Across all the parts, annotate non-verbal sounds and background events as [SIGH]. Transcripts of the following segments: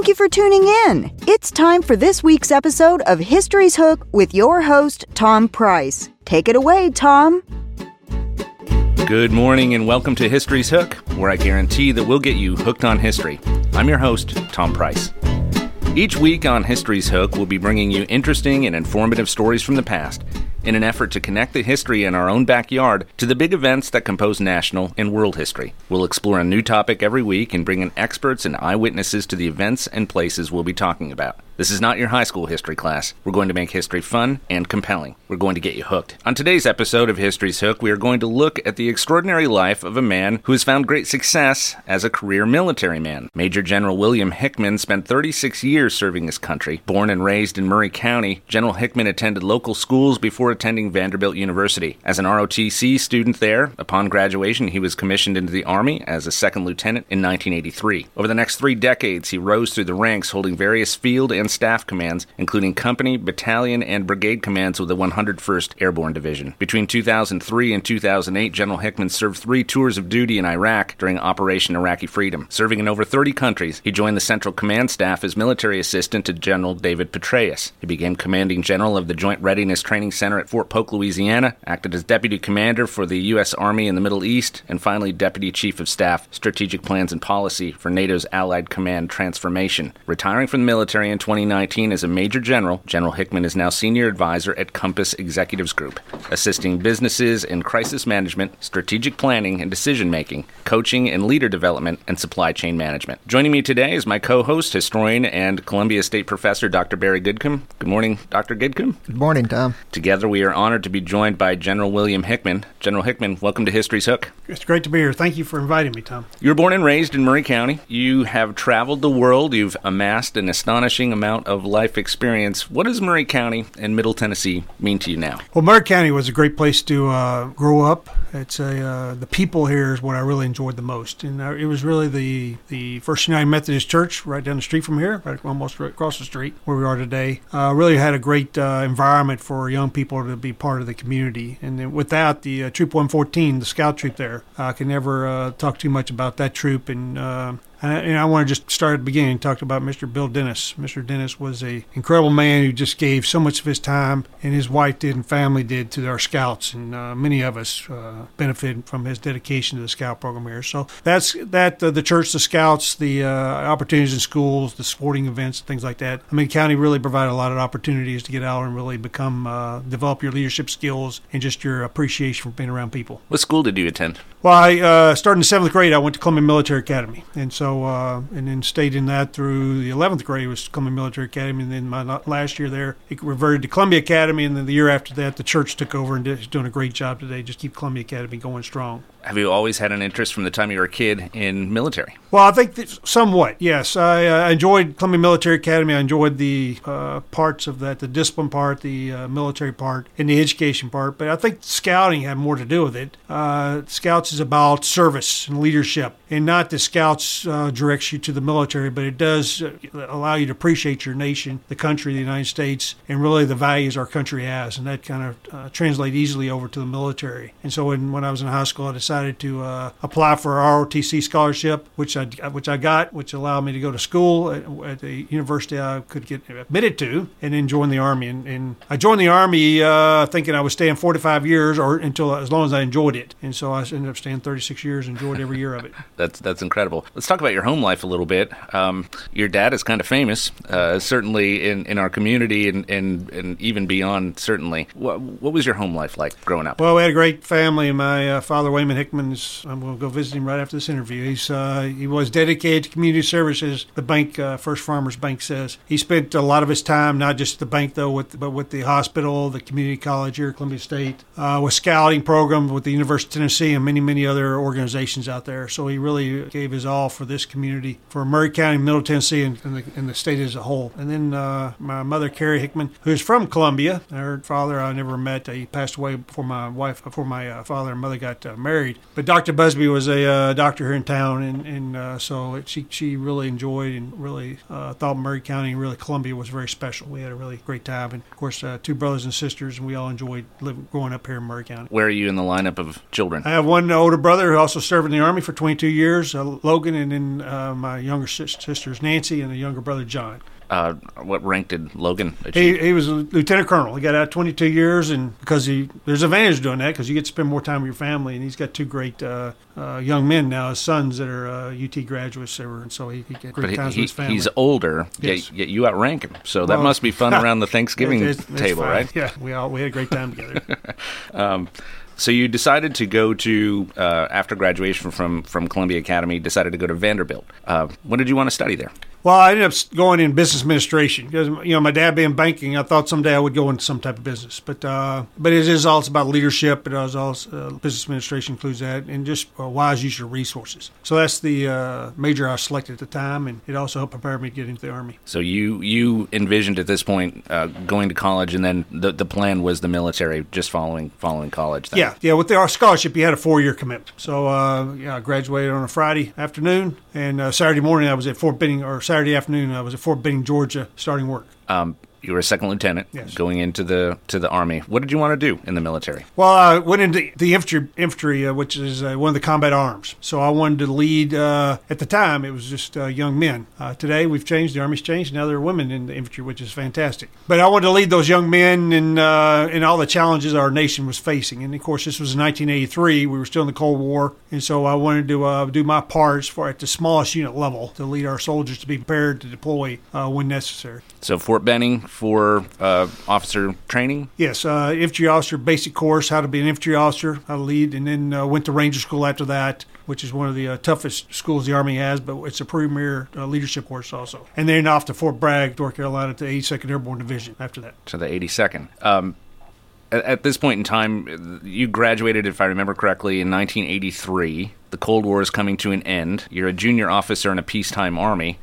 Thank you for tuning in. It's time for this week's episode of History's Hook with your host, Tom Price. Take it away, Tom. Good morning and welcome to History's Hook, where I guarantee that we'll get you hooked on history. I'm your host, Tom Price. Each week on History's Hook, we'll be bringing you interesting and informative stories from the past in an effort to connect the history in our own backyard to the big events that compose national and world history. We'll explore a new topic every week and bring in experts and eyewitnesses to the events and places we'll be talking about. This is not your high school history class. We're going to make history fun and compelling. We're going to get you hooked. On today's episode of History's Hook, we are going to look at the extraordinary life of a man who has found great success as a career military man. Major General William Hickman spent 36 years serving his country. Born and raised in Maury County, General Hickman attended local schools before attending Vanderbilt University. As an ROTC student there, upon graduation, he was commissioned into the Army as a second lieutenant in 1983. Over the next three decades, he rose through the ranks, holding various field and staff commands, including company, battalion, and brigade commands with the 101st Airborne Division. Between 2003 and 2008, General Hickman served three tours of duty in Iraq during Operation Iraqi Freedom. Serving in over 30 countries, he joined the Central Command Staff as military assistant to General David Petraeus. He became commanding general of the Joint Readiness Training Center at Fort Polk, Louisiana, acted as deputy commander for the U.S. Army in the Middle East, and finally deputy chief of staff, strategic plans and policy for NATO's Allied Command transformation. Retiring from the military in 2019 as a major general, General Hickman is now senior advisor at Compass Executives Group, assisting businesses in crisis management, strategic planning and decision making, coaching and leader development, and supply chain management. Joining me today is my co host, historian, and Columbia State professor, Dr. Barry Gidcomb. Good morning, Dr. Gidcomb. Good morning, Tom. Together, we are honored to be joined by General William Hickman. General Hickman, welcome to History's Hook. It's great to be here. Thank you for inviting me, Tom. You were born and raised in Maury County. You have traveled the world. You've amassed an astonishing amount of life experience. What does Maury County and Middle Tennessee mean to you now? Well, Maury County was a great place to uh, grow up. It's a uh, the people here is what I really enjoyed the most, and uh, it was really the the First United Methodist Church right down the street from here, right almost right across the street where we are today. Uh, really had a great uh, environment for young people to be part of the community, and without the uh, Troop 114, the Scout troop there, I can never talk too much about that troop and. And I want to just start at the beginning and talk about Mr. Bill Dennis. Mr. Dennis was an incredible man who just gave so much of his time, and his wife did, and family did, to our scouts, and uh, many of us uh, benefited from his dedication to the scout program here. So that's that. Uh, the church, the scouts, the uh, opportunities in schools, the sporting events, things like that. I mean, county really provided a lot of opportunities to get out and really become, uh, develop your leadership skills and just your appreciation for being around people. What school did you attend? Well, I uh, started in seventh grade. I went to Columbia Military Academy, and so uh, and then stayed in that through the eleventh grade was Columbia Military Academy, and then my last year there it reverted to Columbia Academy, and then the year after that the church took over and is doing a great job today. Just keep Columbia Academy going strong. Have you always had an interest from the time you were a kid in military? Well, I think somewhat, yes. I, uh, enjoyed Columbia Military Academy. I enjoyed the uh, parts of that, the discipline part, the uh, military part, and the education part. But I think scouting had more to do with it. Uh, scouts is about service and leadership, and not the scouts uh, directs you to the military, but it does uh, allow you to appreciate your nation, the country, the United States, and really the values our country has. And that kind of translates easily over to the military. And so when, when I was in high school, I decided to uh, apply for a ROTC scholarship, which I which I got, which allowed me to go to school at, at the university I could get admitted to, and then join the army. And, and I joined the army uh, thinking I was staying 45 years, or until as long as I enjoyed it. And so I ended up staying 36 years, enjoyed every year of it. [LAUGHS] that's that's incredible. Let's talk about your home life a little bit. Um, your dad is kind of famous, uh, certainly in, in our community and, and, and even beyond. Certainly, what, what was your home life like growing up? Well, we had a great family. My uh, father, Wayman Hickman's. I'm going to go visit him right after this interview. He's uh, he was dedicated to community services. The bank, uh, First Farmers Bank, says he spent a lot of his time not just the bank though, with but with the hospital, the community college here, at Columbia State, uh, with scouting programs with the University of Tennessee, and many many other organizations out there. So he really gave his all for this community, for Maury County, Middle Tennessee, and, and, the, and the state as a whole. And then uh, my mother, Carrie Hickman, who's from Columbia. Her father I never met. He passed away before my wife, before my uh, father and mother got uh, married. But Dr. Busby was a uh, doctor here in town, and, and uh, so it, she she really enjoyed and really uh, thought Maury County and really Columbia was very special. We had a really great time, and of course, uh, two brothers and sisters, and we all enjoyed living growing up here in Maury County. Where are you in the lineup of children? I have one older brother who also served in the Army for 22 years, uh, Logan, and then uh, my younger sis- sisters, Nancy, and a younger brother, John. Uh, what rank did Logan achieve? He, he was a lieutenant colonel. He got out 22 years, and because he there's advantage doing that because you get to spend more time with your family, and he's got two great uh, uh, young men now, his sons that are uh, UT graduates, they and so he, he get great times he, with his family. he's older, Yes. yet, you outrank him. So that Well, must be fun [LAUGHS] around the Thanksgiving It's- it's table, fine. right? Yeah, we all we had a great time together. [LAUGHS] So you decided to go to uh, after graduation from from Columbia Academy, decided to go to Vanderbilt. Uh, what did you want to study there? Well, I ended up going in business administration because you know my dad being banking. I thought someday I would go into some type of business, but uh, but it is also about leadership. It is also uh, business administration includes that, and just uh, wise use of resources. So that's the uh, major I selected at the time, and it also helped prepare me to get into the army. So you you envisioned at this point uh, going to college, and then the the plan was the military, just following following college. Then. Yeah, yeah. With our scholarship, you had a four-year commitment. So uh, yeah, I graduated on a Friday afternoon, and uh, Saturday morning I was at Fort Benning, or Saturday afternoon I was at Fort Benning, Georgia, starting work. Um, you were a second lieutenant Yes. going into the to the army. What did you want to do in the military? Well, I went into the infantry, infantry uh, which is uh, one of the combat arms. So I wanted to lead. Uh, at the time, it was just uh, young men. Uh, today, we've changed. The army's changed. Now there are women in the infantry, which is fantastic. But I wanted to lead those young men in uh, in all the challenges our nation was facing. And of course, this was in 1983. We were still in the Cold War, and so I wanted to uh, do my part as far at the smallest unit level to lead our soldiers to be prepared to deploy uh, when necessary. So Fort Benning for uh, officer training. Yes, uh, infantry officer basic course, how to be an infantry officer, how to lead, and then uh, went to Ranger School after that, which is one of the uh, toughest schools the Army has, but it's a premier uh, leadership course also. And then off to Fort Bragg, North Carolina, to 82nd Airborne Division after that. to the 82nd. Um, at, at this point in time, you graduated, if I remember correctly, in 1983. The Cold War is coming to an end. You're a junior officer in a peacetime army.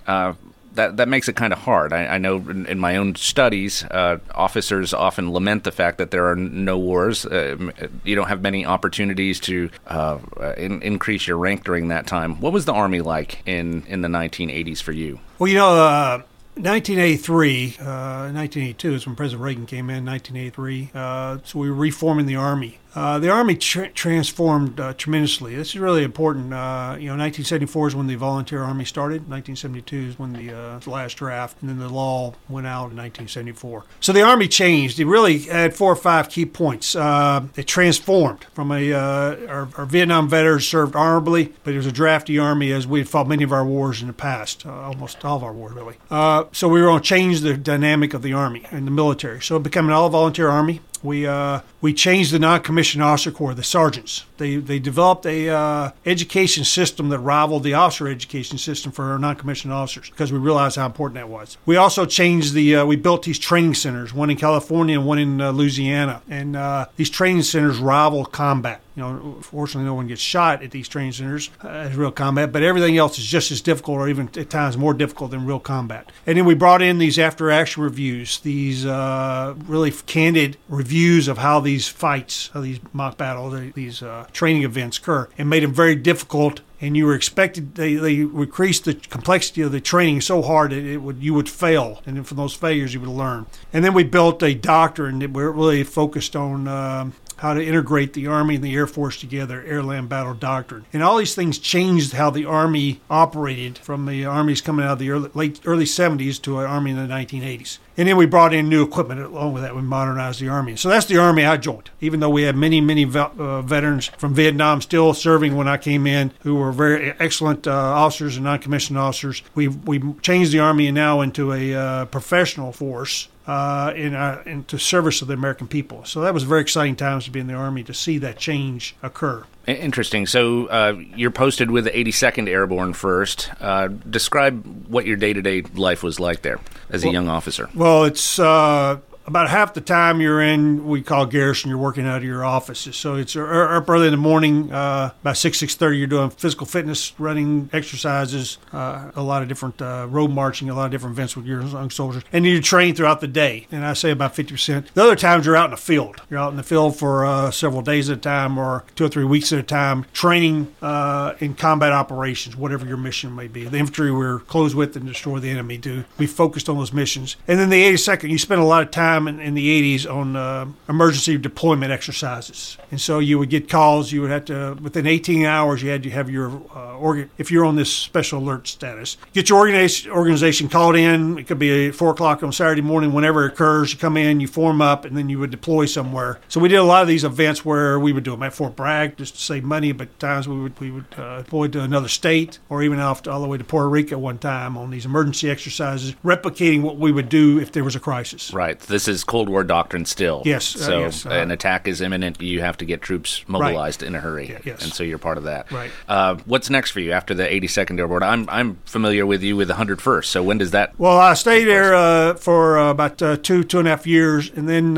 Uh, that, that makes it kind of hard. I, I know in, in my own studies, uh, officers often lament the fact that there are no wars. Uh, you don't have many opportunities to uh, uh, in, increase your rank during that time. What was the Army like in, in the 1980s for you? Well, you know, uh, 1983, uh, 1982 is when President Reagan came in, 1983. Uh, so we were reforming the Army. Uh, the Army tra- transformed uh, tremendously. This is really important. Uh, you know, 1974 is when the Volunteer Army started. 1972 is when the, uh, last draft, and then the law went out in 1974. So the Army changed. It really had four or five key points. Uh, it transformed from a uh, our, our Vietnam veterans served honorably, but it was a drafty Army as we had fought many of our wars in the past, uh, almost all of our wars really. Uh, so we were going to change the dynamic of the Army and the military. So it became an all-volunteer Army. We uh, we changed the non-commissioned officer corps, the sergeants. They they developed a uh, education system that rivaled the officer education system for our non-commissioned officers because we realized how important that was. We also changed the uh, we built these training centers, one in California and one in uh, Louisiana, and uh, these training centers rival combat. You know, fortunately, no one gets shot at these training centers uh, as real combat, but everything else is just as difficult, or even at times more difficult than real combat. And then we brought in these after-action reviews, these uh, really candid reviews of how these fights, how these mock battles, these uh, training events occur, and made them very difficult and you were expected they, they increased the complexity of the training so hard that it would you would fail and then from those failures you would learn and then we built a doctrine that we're really focused on um, how to integrate the Army and the Air Force together, air land battle doctrine. And all these things changed how the Army operated from the armies coming out of the early, late early 70s to an Army in the 1980s. And then we brought in new equipment along with that. We modernized the Army. So that's the Army I joined, even though we had many, many ve- uh, veterans from Vietnam still serving when I came in who were very excellent uh, officers and non commissioned officers. We we changed the Army now into a uh, professional force uh, in, uh, into service of the American people. So that was very exciting times to be in the Army to see that change occur. Interesting. So uh, you're posted with the 82nd Airborne first. Uh, describe what your day-to-day life was like there as a young officer. Well, it's uh, about half the time you're in, we call garrison, you're working out of your offices. So it's up early in the morning, uh, about 6, 6.30, you're doing physical fitness, running exercises, uh, a lot of different uh, road marching, a lot of different events with your young soldiers. And you train throughout the day. And I say about 50%. The other times you're out in the field. You're out in the field for uh, several days at a time or two or three weeks at a time, training uh, in combat operations, whatever your mission may be. The infantry we're close with and destroy the enemy do. We focused on those missions. And then the 82nd, you spend a lot of time in, in the 80s on uh, emergency deployment exercises. And so you would get calls. You would have to, within 18 hours, you had to have your uh, organ, if you're on this special alert status, get your organization, called in. It could be 4 o'clock on Saturday morning, whenever it occurs. You come in, you form up, and then you would deploy somewhere. So we did a lot of these events where we would do them at Fort Bragg just to save money, but times we would we would uh, deploy to another state or even off to, all the way to Puerto Rico one time on these emergency exercises, replicating what we would do if there was a crisis. Right. This is Cold War doctrine still. Yes. Uh, so yes, uh, an attack is imminent. You have to get troops mobilized right. in a hurry. Yeah, yes. And so you're part of that. Right. Uh, what's next for you after the 82nd Airborne? I'm I'm familiar with you with the 101st. So when does that? Well, I stayed there uh, for uh, about two two and a half years, and then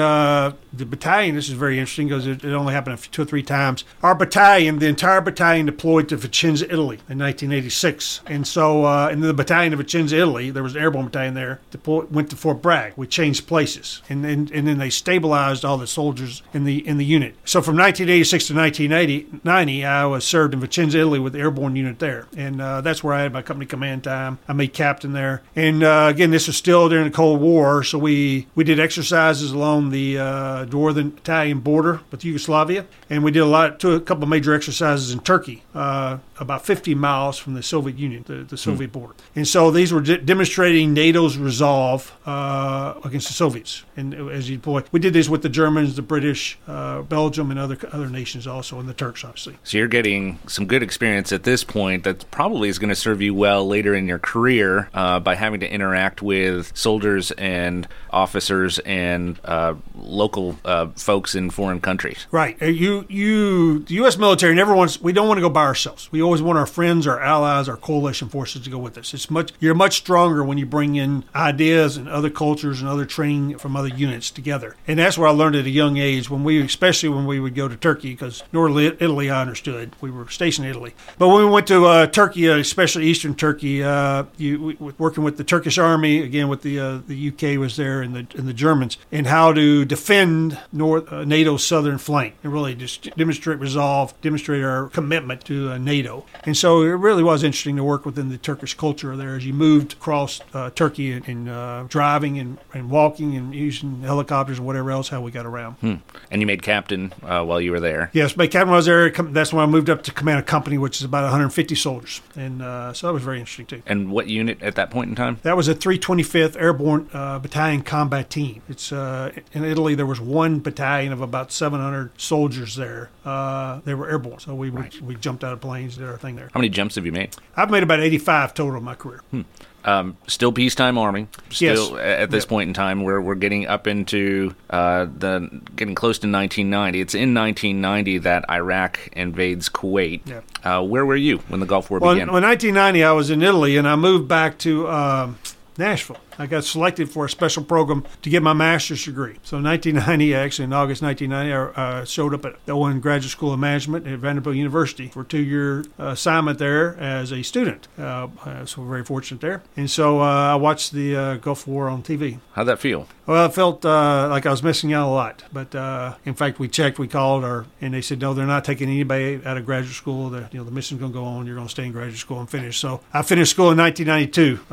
the battalion. This is very interesting because it, it, only happened two or three times. Our battalion, the entire battalion, deployed to Vicenza, Italy in 1986, and so uh, in the battalion of Vicenza, Italy, there was an airborne battalion there. Deployed, went to Fort Bragg. We changed places, and then and then they stabilized all the soldiers in the in the unit. So from 1986 to 1990, I was served in Vicenza, Italy, with the airborne unit there, and uh, that's where I had my company command time. I made captain there, and uh, again, this was still during the Cold War, so we we did exercises along the uh, northern Italian border with Yugoslavia, and we did a lot, to a couple of major exercises in Turkey, uh, about 50 miles from the Soviet Union, the, the Soviet mm. border. And so these were de- demonstrating NATO's resolve uh, against the Soviets. And as you point, we did this with the Germans, the British, uh, Belgium, and other other nations also, and the Turks, obviously. So you're getting some good experience at this point that probably is going to serve you well later in your career uh, by having to interact with soldiers and officers and uh, uh, folks in foreign countries. Right. Uh, you, you, the U.S. military never wants. We don't want to go by ourselves. We always want our friends, our allies, our coalition forces to go with us. It's much. You're much stronger when you bring in ideas and other cultures and other training from other units together. And that's what I learned at a young age. When we, especially when we would go to Turkey, because Northern Italy, I understood. We were stationed in Italy, but when we went to uh, Turkey, uh, especially Eastern Turkey, uh, you we, working with the Turkish army again, with the uh, the UK was there and the and the Germans, and how to defend North uh, NATO's southern flank and really just demonstrate resolve, demonstrate our commitment to uh, NATO. And so it really was interesting to work within the Turkish culture there as you moved across uh, Turkey and, uh, driving and, and walking and using helicopters and whatever else, how we got around. Hmm. And you made captain uh, while you were there? Yes, made captain was there. That's when I moved up to command a company, which is about 150 soldiers. And uh, so that was very interesting too. And what unit at that point in time? That was a 325th Airborne uh, Battalion Combat Team. It's in Italy. There was one battalion of about 700 soldiers there. Uh, they were airborne, so we right. we jumped out of planes, did our thing there. How many jumps have you made? I've made about 85 total in my career. Hmm. Um, still peacetime army. Still yes. at this yep. point in time, we're we're getting up into uh, the getting close to 1990. It's in 1990 that Iraq invades Kuwait. Yep. Uh, where were you when the Gulf War well, began? In, 1990, I was in Italy, and I moved back to uh, Nashville. I got selected for a special program to get my master's degree. So in 1990, actually in August 1990, I uh, showed up at the Owen Graduate School of Management at Vanderbilt University for a two-year uh, assignment there as a student. Uh, uh so we're very fortunate there. And so uh, I watched the uh, Gulf War on TV. How'd that feel? Well, I felt like I was missing out a lot. But in fact, we checked, we called, or and they said no, they're not taking anybody out of graduate school. The, you know, the mission's going to go on. You're going to stay in graduate school and finish. So I finished school in 1992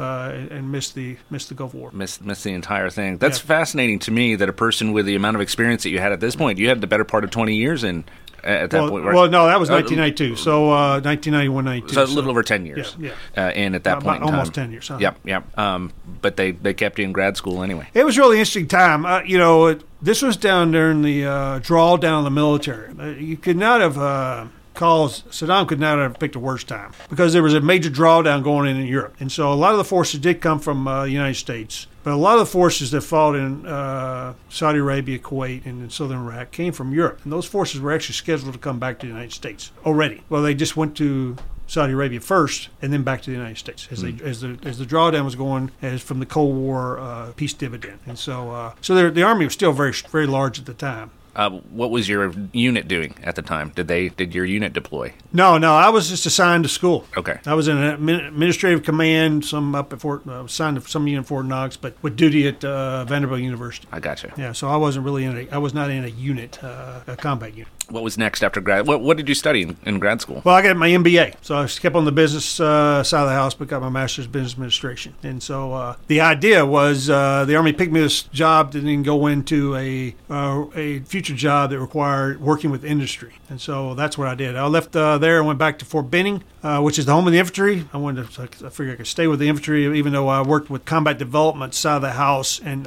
and missed the missed the Gulf War. Missed, missed the entire thing. That's yeah. fascinating to me that a person with the amount of experience that you had at this point, you had the better part of 20 years in at that well, point, right? Well, no, that was 1992. Uh, so uh, 1991, 92. So a little over 10 years. Yeah, yeah. Uh, in at that point, almost 10 years. Huh? Yep, yep. Um, but they they kept you in grad school anyway. It was really interesting time. Uh, you know, it, this was down during the uh, drawdown of the military. Uh, you could not have calls Saddam could not have picked a worse time because there was a major drawdown going in in Europe, and so a lot of the forces did come from uh, the United States. But a lot of the forces that fought in uh, Saudi Arabia, Kuwait, and in southern Iraq came from Europe. And those forces were actually scheduled to come back to the United States already. Well, they just went to Saudi Arabia first, and then back to the United States as, they, as the as the drawdown was going as from the Cold War uh, peace dividend. And so uh, so the, the army was still very very large at the time. Uh, what was your unit doing at the time? Did they did your unit deploy? No, no, I was just assigned to school. Okay. I was in administrative command, some up at Fort, uh, assigned to some unit at Fort Knox, but with duty at uh, Vanderbilt University. I gotcha. Yeah, so I wasn't really in a, I was not in a unit, uh, a combat unit. What was next after grad? What, what did you study in, in grad school? Well, I got my MBA, so I kept on the business uh, side of the house, but got my master's in business administration. And so uh, the idea was uh, the Army picked me this job to then go into a uh, a future job that required working with industry. And so that's what I did. I left uh, there and went back to Fort Benning, uh, which is the home of the infantry. I wanted to, I figured I could stay with the infantry, even though I worked with combat development side of the house and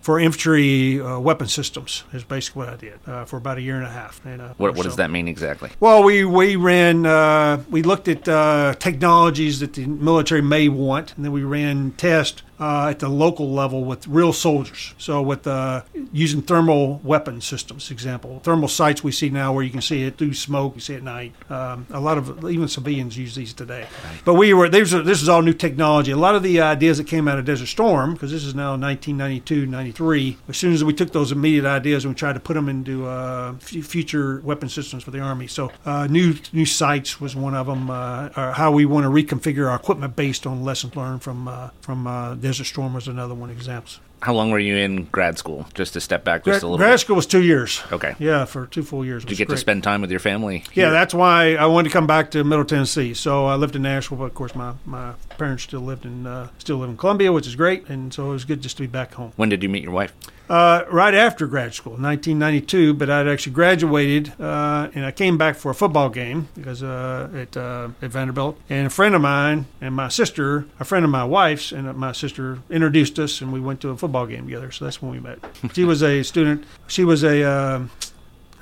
for infantry weapon systems is basically what I did for about a year and a half. And, uh, What, what does that mean exactly? Well, we we ran uh, we looked at uh, technologies that the military may want, and then we ran tests uh, at the local level with real soldiers. So with uh, using thermal weapon systems, example, thermal sights we see now where you can see it through smoke, you see it at night. Um, a lot of even civilians use these today. But we were these are, this is all new technology. A lot of the ideas that came out of Desert Storm, because this is now 1992, 93. As soon as we took those immediate ideas and we tried to put them into uh, f- future weapon systems for the Army. So uh, new new sights was one of them. Uh, or how we want to reconfigure our equipment based on lessons learned from uh, from uh, Desert Storm was another one examples. How long were you in grad school? Just to step back just Grad, a little grad bit. school was two years. Okay. Yeah, for two full years. Did you get to spend time with your family? Yeah, here? that's why I wanted to come back to Middle Tennessee. So I lived in Nashville, but of course my, my parents still lived in uh, still live in Columbia, which is great, and so it was good just to be back home. When did you meet your wife? Uh, right after grad school, 1992, but I'd actually graduated, uh, and I came back for a football game because uh, at uh, at Vanderbilt, and a friend of mine and my sister, a friend of my wife's, and my sister introduced us, and we went to a football game together. So that's when we met. she was a student. She was a uh,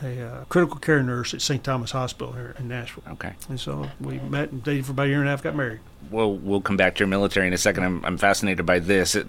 a uh, critical care nurse at St. Thomas Hospital here in Nashville. Okay. And so we met and dated for about a year and a half, got married. Well, we'll come back to your military in a second. I'm, I'm fascinated by this, it,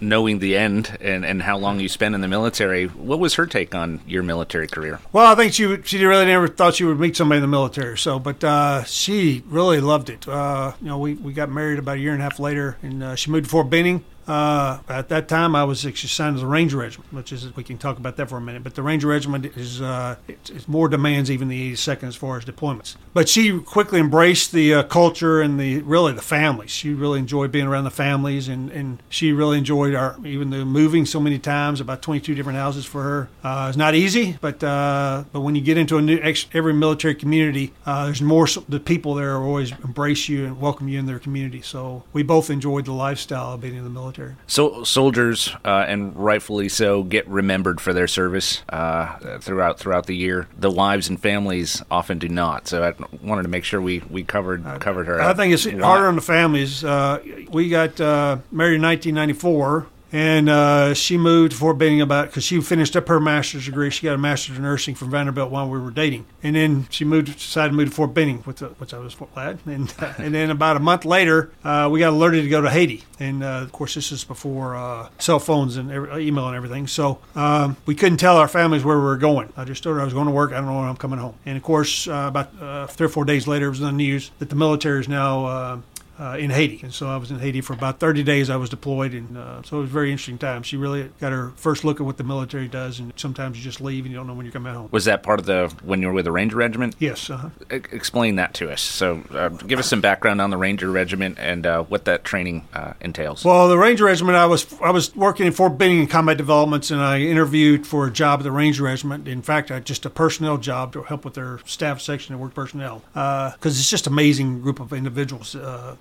knowing the end and, and how long you spent in the military. What was her take on your military career? Well, I think she she really never thought she would meet somebody in the military. So, but uh, she really loved it. Uh, you know, we, we got married about a year and a half later, and uh, she moved to Fort Benning. Uh, at that time, I was assigned to the Ranger Regiment, which is we can talk about that for a minute. But the Ranger Regiment is uh, it's, it's more demands even the 82nd as far as deployments. But she quickly embraced the uh, culture and the really the families. She really enjoyed being around the families, and, and she really enjoyed our even though moving so many times, about 22 different houses for her. Uh, it's not easy, but uh, but when you get into a new every military community, uh, there's more the people there always embrace you and welcome you in their community. So we both enjoyed the lifestyle of being in the military. So soldiers, uh, and rightfully so, get remembered for their service uh, throughout throughout the year. The wives and families often do not. So I wanted to make sure we, we covered covered her. I think it's harder on the families. Uh, we got uh, married in 1994, and uh, she moved to Fort Benning about because she finished up her master's degree. She got a master's in nursing from Vanderbilt while we were dating, and then she moved decided to move to Fort Benning, which, which I was glad. [LAUGHS] And uh, and then about a month later, uh, we got alerted to go to Haiti, and uh, of course this is before uh, cell phones and every, email and everything. So um, we couldn't tell our families where we were going. I just told her I was going to work. I don't know when I'm coming home. And of course, uh, about uh, three or four days later, it was in the news that the military is now. Uh, uh, in Haiti. And so I was in Haiti for about 30 days. I was deployed, and uh, so it was a very interesting time. She really got her first look at what the military does, and sometimes you just leave and you don't know when you're coming home. Was that part of the when you were with the Ranger Regiment? Yes, uh-huh. E- explain that to us. So, uh, give us some background on the Ranger Regiment and uh, what that training uh, entails. Well, the Ranger Regiment, I was I was working in Fort Benning in combat developments, and I interviewed for a job at the Ranger Regiment. In fact, I just a personnel job to help with their staff section and work personnel because it's just amazing group of individuals.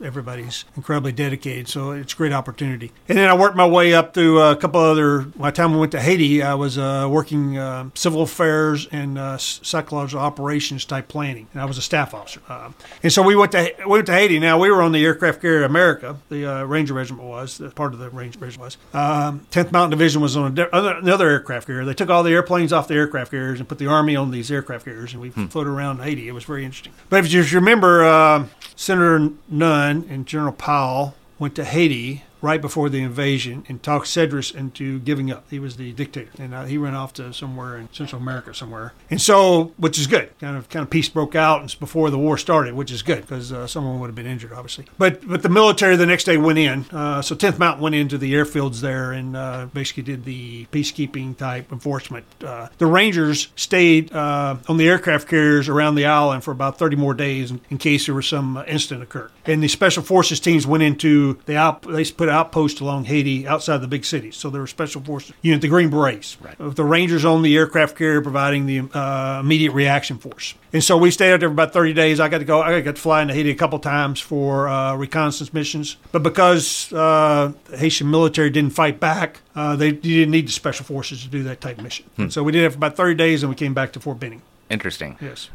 Everybody's incredibly dedicated, so it's a great opportunity. And then I worked my way up through a couple other. By the time we went to Haiti, I was uh, working uh, civil affairs and uh, psychological operations type planning, and I was a staff officer. Uh, and so we went to we went to Haiti. Now we were on the aircraft carrier America. The uh, Ranger Regiment was the part of the Ranger Regiment was. Um, 10th Mountain Division was on a di- other, another aircraft carrier. They took all the airplanes off the aircraft carriers and put the Army on these aircraft carriers, and we floated around Haiti. It was very interesting. But if you remember, uh, Senator Nunn and General Powell went to Haiti right before the invasion and talked Cedras into giving up. He was the dictator, and uh, he went off to somewhere in Central America somewhere. And so, which is good. Kind of kind of peace broke out before the war started, which is good because uh, someone would have been injured, obviously. But but the military the next day went in. Uh, so 10th Mountain went into the airfields there and uh, basically did the peacekeeping type enforcement. Uh, the Rangers stayed uh, on the aircraft carriers around the island for about 30 more days in, in case there was some incident occurred. And the special forces teams went into the out. They put outposts along Haiti outside the big cities. So there were special forces unit, the Green Berets. Right. With the Rangers on the aircraft carrier providing the uh, immediate reaction force. And so we stayed out there for about 30 days. I got to go. I got to fly into Haiti a couple times for uh, reconnaissance missions. But because uh, the Haitian military didn't fight back, uh, they didn't need the special forces to do that type of mission. Hmm. So we did it for about 30 days, and we came back to Fort Benning. Interesting. Yes.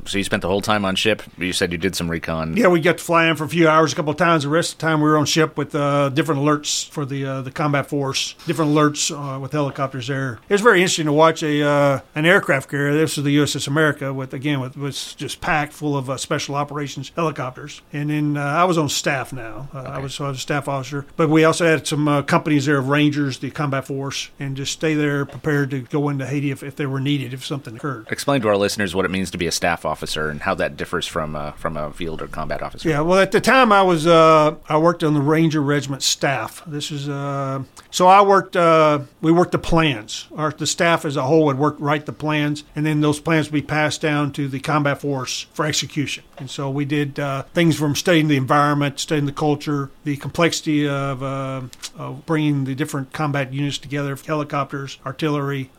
Uh, so you spent the whole time on ship. You said you did some recon. Yeah, we got to fly in for a few hours, a couple of times. The rest of the time we were on ship with uh, different alerts for the uh, the combat force, different alerts uh, with helicopters there. It was very interesting to watch a uh, an aircraft carrier. This was the USS America, with again with was just packed full of uh, special operations helicopters. And then I was on staff now. Okay. I was so I was a staff officer, but we also had some companies there of Rangers, the combat force, and just stay there prepared to go into Haiti if, if they were needed if something occurred. Explain to our listeners what it means to be a staff officer and how that differs from uh, from a field or combat officer. Yeah, well, at the time I was uh, I worked on the Ranger Regiment staff. This is uh, so I worked uh, we worked the plans. Our the staff as a whole would work write the plans, and then those plans would be passed down to the combat force for execution. And so we did uh, things from studying the environment, studying the culture, the complexity of, uh, of bringing the different combat units together, helicopters, artillery,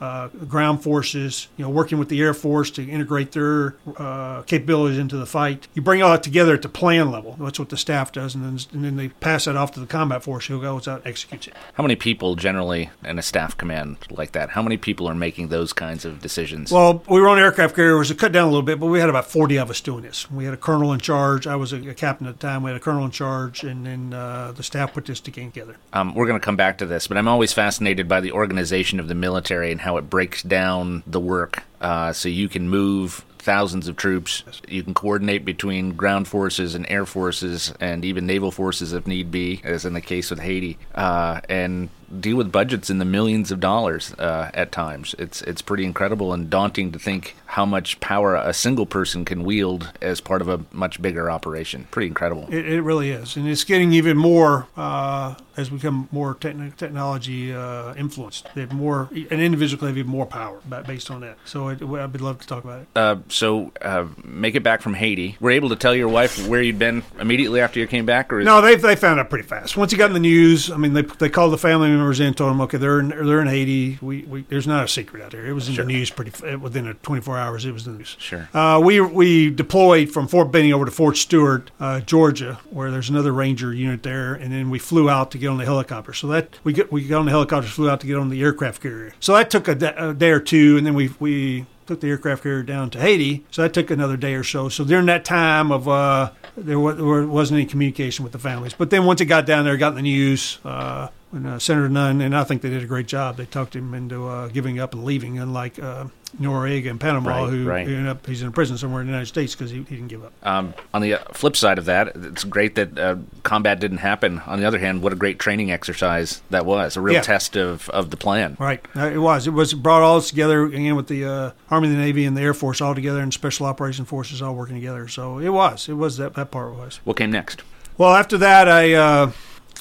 ground forces. You know, working with the Air Force to integrate their uh, capabilities into the fight. You bring all that together at the plan level. That's what the staff does, and then and then they pass that off to the combat force who goes out and executes it. How many people generally in a staff command like that? How many people are making those kinds of decisions? Well, we were on aircraft carriers. It cut down a little bit, but we had about 40 of us doing this. We had a colonel in charge. I was a, a captain at the time. We had a colonel in charge, and then uh, the staff put this together. Um, we're going to come back to this, but I'm always fascinated by the organization of the military and how it breaks down the work uh, so you can move thousands of troops. You can coordinate between ground forces and air forces and even naval forces if need be, as in the case with Haiti. Uh, and deal with budgets in the millions of dollars uh, at times. It's it's pretty incredible and daunting to think how much power a single person can wield as part of a much bigger operation. Pretty incredible. It, it really is, and it's getting even more uh, as we become more techn- technology uh, influenced. They have more an individual can have even more power based on that. So it, I'd love to talk about it. Uh, so uh, make it back from Haiti. Were able to tell your wife where you'd been immediately after you came back, or is- no? They they found out pretty fast. Once you got in the news, I mean, they they called the family members in, told them, okay, they're in, they're in Haiti. We, we there's not a secret out there. It was in sure. the news pretty within a 24 hours. It was in the news. Sure. Uh, we we deployed from Fort Benning over to Fort Stewart, uh, Georgia, where there's another Ranger unit there, and then we flew out to get on the helicopter. So that we get we got on the helicopter, flew out to get on the aircraft carrier. So that took a, a day or two, and then we we took the aircraft carrier down to Haiti. So that took another day or so. So during that time of uh, there, was, not any communication with the families. But then once it got down there, got in the news. Uh, when uh, Senator Nunn, and I think they did a great job. They talked him into uh, giving up and leaving, unlike uh, Noriega in Panama, right, who right. ended up he's in a prison somewhere in the United States because he, he, didn't give up. Um, on the uh, flip side of that, it's great that uh, combat didn't happen. On the other hand, what a great training exercise that was—a real yeah. test of, of the plan. Right, uh, it was. It was brought all together again with the uh, Army, the Navy, and the Air Force all together, and Special Operation Forces all working together. So it was. It was that that part was. What came next? Well, after that, I uh,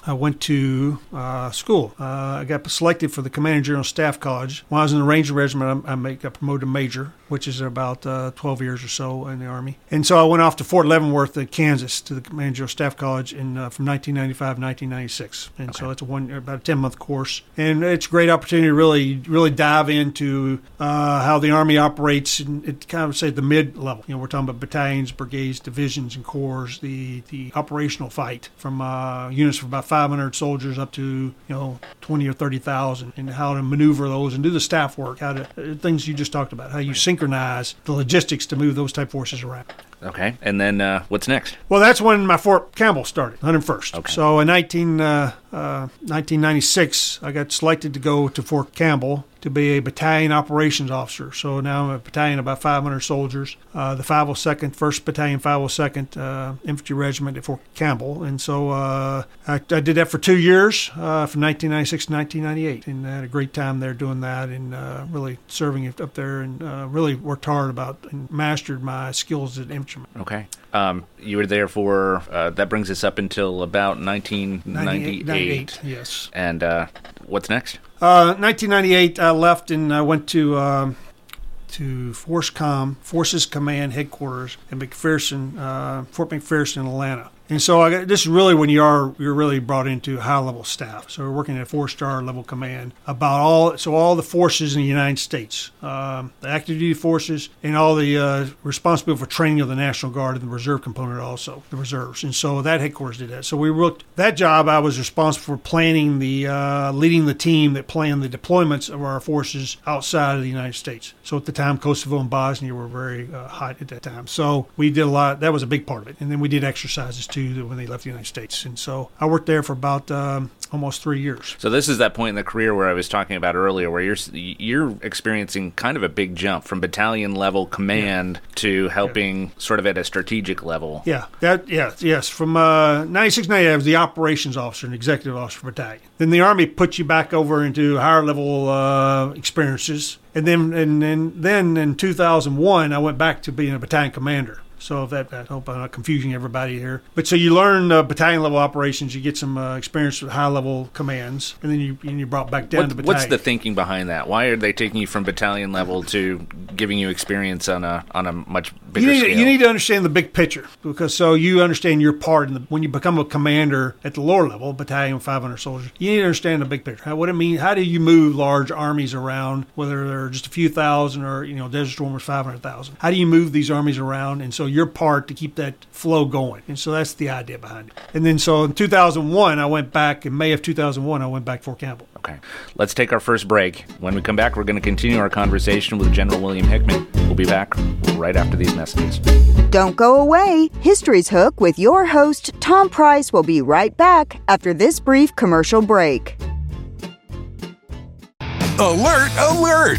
I went to uh, school. Uh, I got selected for the Commanding General Staff College. When I was in the Ranger Regiment, I, I got promoted to major, which is about uh, 12 years or so in the Army. And so I went off to Fort Leavenworth, in Kansas, to the General Staff College in uh, from 1995 to 1996. And okay. so it's a one about a 10 month course, and it's a great opportunity to really really dive into uh, how the Army operates. And it kind of say the mid level. You know, we're talking about battalions, brigades, divisions, and corps. The the operational fight from uh, units of about 500 soldiers up to you know 20 or 30,000, and how to maneuver those and do the staff work, how to uh, things you just talked about, how you synchronize the logistics to move those type forces around. Okay. And then uh, what's next? Well, that's when my Fort Campbell started, 101st. Okay. So in 19, uh, uh, 1996, I got selected to go to Fort Campbell to be a battalion operations officer. So now I'm a battalion of about 500 soldiers, uh, the 502nd, 1st Battalion, 502nd uh, Infantry Regiment at Fort Campbell. And so uh, I, I did that for two years, uh, from 1996 to 1998, and I had a great time there doing that and uh, really serving up there and uh, really worked hard about and mastered my skills at an infantryman. Okay. Um, you were there for, uh, that brings us up until about 1998. 98, yes. And uh, what's next? Uh, 1998, I left and I went to um, to FORSCOM, Forces Command Headquarters in McPherson, uh, Fort McPherson, in Atlanta. And so I this is really when you are you're really brought into high level staff. So we're working at a four star level command about all so all the forces in the United States, um, the active duty forces, and all the uh, responsible for training of the National Guard and the reserve component also the reserves. And so that headquarters did that. So we worked that job. I was responsible for planning the uh, leading the team that planned the deployments of our forces outside of the United States. So at the time, Kosovo and Bosnia were very uh, hot at that time. So we did a lot. That was a big part of it. And then we did exercises too when they left the United States. And so I worked there for about um, almost three years. So this is that point in the career where I was talking about earlier, where you're you're experiencing kind of a big jump from battalion level command to helping sort of at a strategic level. Yeah, that yeah, yes. From uh, 96, 98, I was the operations officer and executive officer battalion. Then the Army puts you back over into higher level uh, experiences. And then, and, and then in 2001, I went back to being a battalion commander. So if that, I hope I'm not confusing everybody here. But so you learn uh, battalion level operations, you get some uh, experience with high level commands, and then you and you're brought back down What- to battalion. what's the thinking behind that? Why are they taking you from battalion level to giving you experience on a on a much bigger you need, scale? you need to understand the big picture because so you understand your part in the, when you become a commander at the lower level, battalion 500 soldiers. You need to understand the big picture. How, what it means. How do you move large armies around, whether they're just a few thousand or you know Desert Storm is 500,000? How do you move these armies around? And so your part to keep that flow going. And so that's the idea behind it. And then so in 2001, I went back in May of 2001. I went back to Fort Campbell. Okay. Let's take our first break. When we come back, we're going to continue our conversation with General William Hickman. We'll be back right after these messages. Don't go away. History's Hook with your host, Tom Price, will be right back after this brief commercial break. Alert, alert!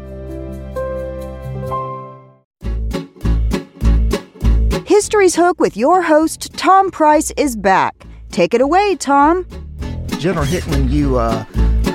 History's Hook with your host, Tom Price, is back. Take it away, Tom. General Hickman, you uh,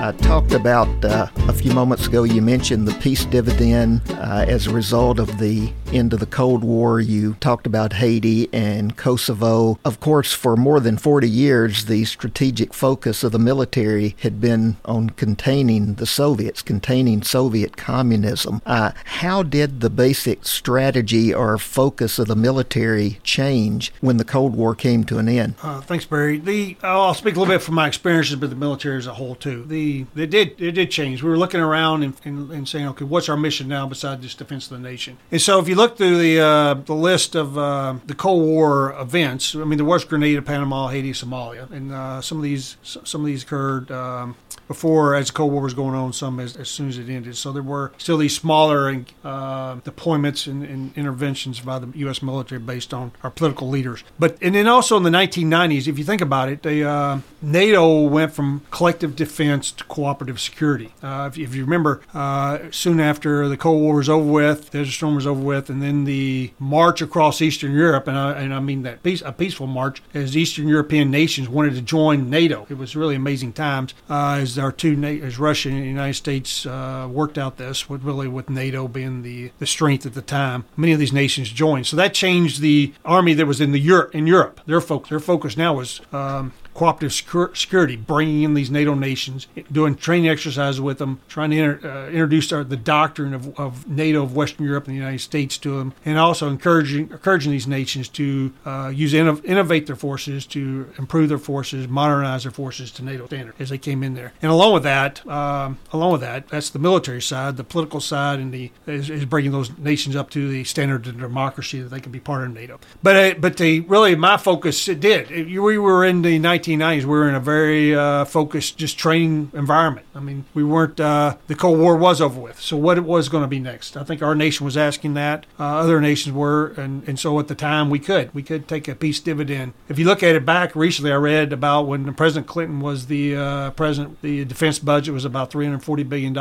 uh, talked about uh, a few moments ago, you mentioned the peace dividend uh, as a result of the of the Cold War. You talked about Haiti and Kosovo. Of course, for more than 40 years, the strategic focus of the military had been on containing the Soviets, containing Soviet communism. Uh, how did the basic strategy or focus of the military change when the Cold War came to an end? Uh, thanks, Barry. The I'll speak a little bit from my experiences, but the military as a whole too. The they did it did change. We were looking around and, and, and saying, okay, what's our mission now besides just defense of the nation? And so if you look through the uh, the list of uh, the Cold War events, I mean, there was Grenada, Panama, Haiti, Somalia, and uh, some of these some of these occurred um, before as the Cold War was going on. Some as, as soon as it ended. So there were still these smaller uh, deployments and, and, interventions by the U.S. military based on our political leaders. But and then also in the 1990s, if you think about it, they uh, NATO went from collective defense to cooperative security. Uh, if, if, you remember, uh, soon after the Cold War was over with, Desert Storm was over with, and then the march across Eastern Europe, and I, and I mean that peace, a peaceful march, as Eastern European nations wanted to join NATO. It was really amazing times uh, our two, as Russia and the United States uh, worked out this, with really with NATO being the, the strength at the time. Many of these nations joined, so that changed the army that was in the Europe in Europe. Their focus, their focus now was um, cooperative security, bringing in these NATO nations, doing training exercises with them, trying to inter, uh, introduce our, the doctrine of, of, NATO of Western Europe and the United States to them, and also encouraging encouraging these nations to uh, use innovate their forces to improve their forces, modernize their forces to NATO standard as they came in there. And along with that, um, along with that, that's the military side. The political side and the is, is, bringing those nations up to the standard of democracy that they can be part of NATO. But uh, but the really my focus it did. We were in the 19 1990s, we were in a very uh, focused, just training environment. I mean, we weren't, uh, the Cold War was over with. So, what it was going to be next? I think our nation was asking that. Uh, other nations were. And, and so, at the time, we could. We could take a peace dividend. If you look at it back recently, I read about when President Clinton was the uh, president, the defense budget was about $340 billion.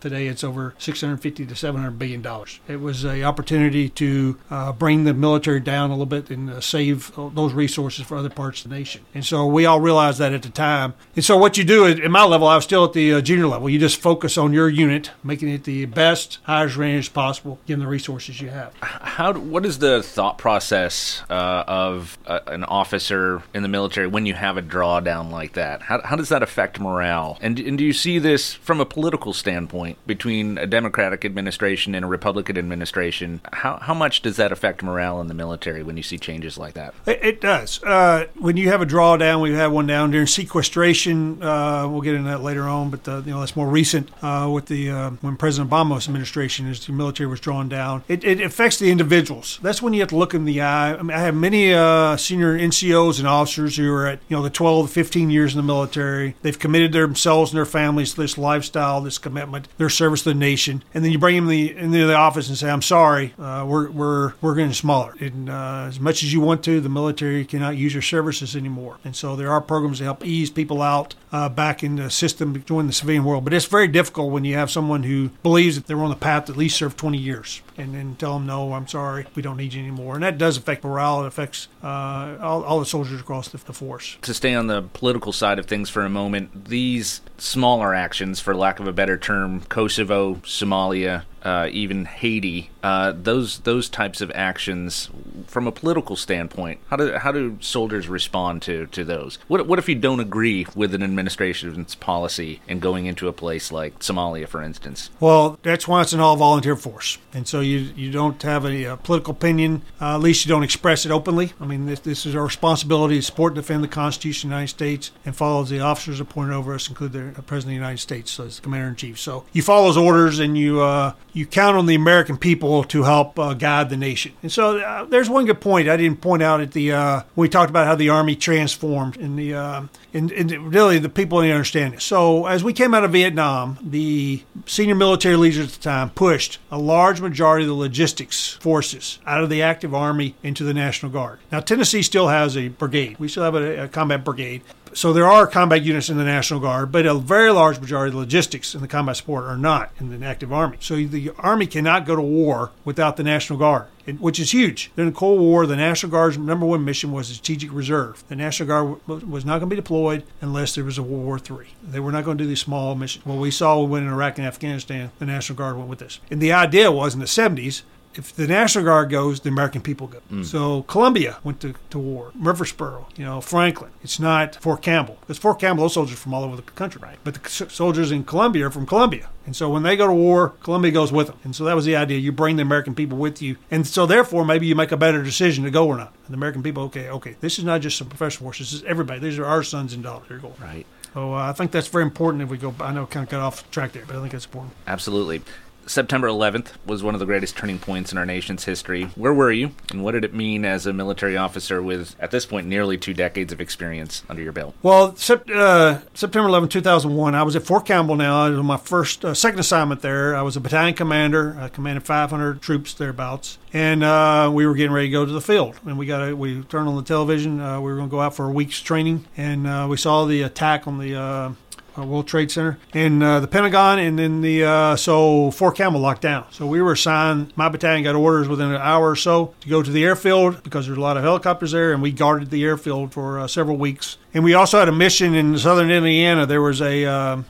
Today, it's over 650 to $700 billion. It was an opportunity to uh, bring the military down a little bit and uh, save those resources for other parts of the nation. And so, we all realized that at the time. And so what you do at my level, I was still at the uh, junior level. You just focus on your unit, making it the best, highest range possible, given the resources you have. How? What is the thought process uh, of uh, an officer in the military when you have a drawdown like that? How, how does that affect morale? And, and do you see this from a political standpoint between a Democratic administration and a Republican administration? How, how much does that affect morale in the military when you see changes like that? It, it does. Uh, when you have a drawdown, we one down during sequestration. Uh, we'll get into that later on, but uh, you know that's more recent uh, with the uh, when President Obama's administration, as the military was drawn down. It, it, affects the individuals. That's when you have to look in the eye. I, mean, I have many uh, senior NCOs and officers who are at you know the 12 15 years in the military. They've committed themselves and their families to this lifestyle, this commitment, their service to the nation, and then you bring them the, into the office and say, "I'm sorry, uh, we're we're we're getting smaller. And as much as you want to, the military cannot use your services anymore." And so there are programs to help ease people out uh, back in the system to join the civilian world. But it's very difficult when you have someone who believes that they're on the path to at least serve 20 years and then tell them, no, I'm sorry, we don't need you anymore. And that does affect morale. It affects uh, all, all, the soldiers across the, the force. To stay on the political side of things for a moment, these smaller actions, for lack of a better term, Kosovo, Somalia, uh, even Haiti, uh, those those types of actions from a political standpoint, how do how do soldiers respond to, to those? What what if you don't agree with an administration's policy and going into a place like Somalia, for instance? Well, that's why it's an all volunteer force, and so you you don't have a, uh, political opinion. Uh, at least you don't express it openly. I mean, this, this is our responsibility to support and defend the Constitution of the United States and follow the officers appointed over us, including the President of the United States, so as Commander in Chief. So you follow those orders, and you uh, you count on the American people to help uh, guide the nation. And so uh, there's one good point I didn't point out at the uh, when we talked about how the Army transformed and the uh, and, and really the people didn't understand it. So as we came out of Vietnam, the senior military leaders at the time pushed a large majority of the logistics forces out of the active army into the National Guard. Now Tennessee still has a brigade. We still have a, a combat brigade, so there are combat units in the National Guard, but a very large majority of the logistics and the combat support are not in the active Army. So the Army cannot go to war without the National Guard, which is huge. During the Cold War, the National Guard's number one mission was strategic reserve. The National Guard was not going to be deployed unless there was a World War III. They were not going to do these small missions. What we saw when we went in Iraq and Afghanistan, the National Guard went with this. And the idea was in the 70s, if the National Guard goes, the American people go. Mm. So Columbia went to, to war. Murfreesboro, you know, Franklin. It's not Fort Campbell because Fort Campbell, those soldiers from all over the country, right? But the soldiers in Columbia are from Columbia, and so when they go to war, Columbia goes with them. And so that was the idea. You bring the American people with you, and so therefore maybe you make a better decision to go or not. And the American people, okay, okay, this is not just some professional forces. This is everybody. These are our sons and daughters. They're going right. So uh, I think that's very important. If we go, I know kind of got off track there, but I think that's important. Absolutely. September 11th was one of the greatest turning points in our nation's history. Where were you, and what did it mean as a military officer with, at this point, nearly two decades of experience under your belt? Well, sep- uh, September 11, 2001, I was at Fort Campbell now. It was my first, uh, second assignment there. I was a battalion commander. I commanded 500 troops thereabouts. And uh, we were getting ready to go to the field. And we got a, we turned on the television. Uh, we were going to go out for a week's training. And uh, we saw the attack on the uh, World Trade Center, and uh, the Pentagon, and then the uh, so Fort Campbell locked down. So we were assigned. My battalion got orders within an hour or so to go to the airfield because there's a lot of helicopters there, and we guarded the airfield for uh, several weeks. And we also had a mission in southern Indiana. There was a uh,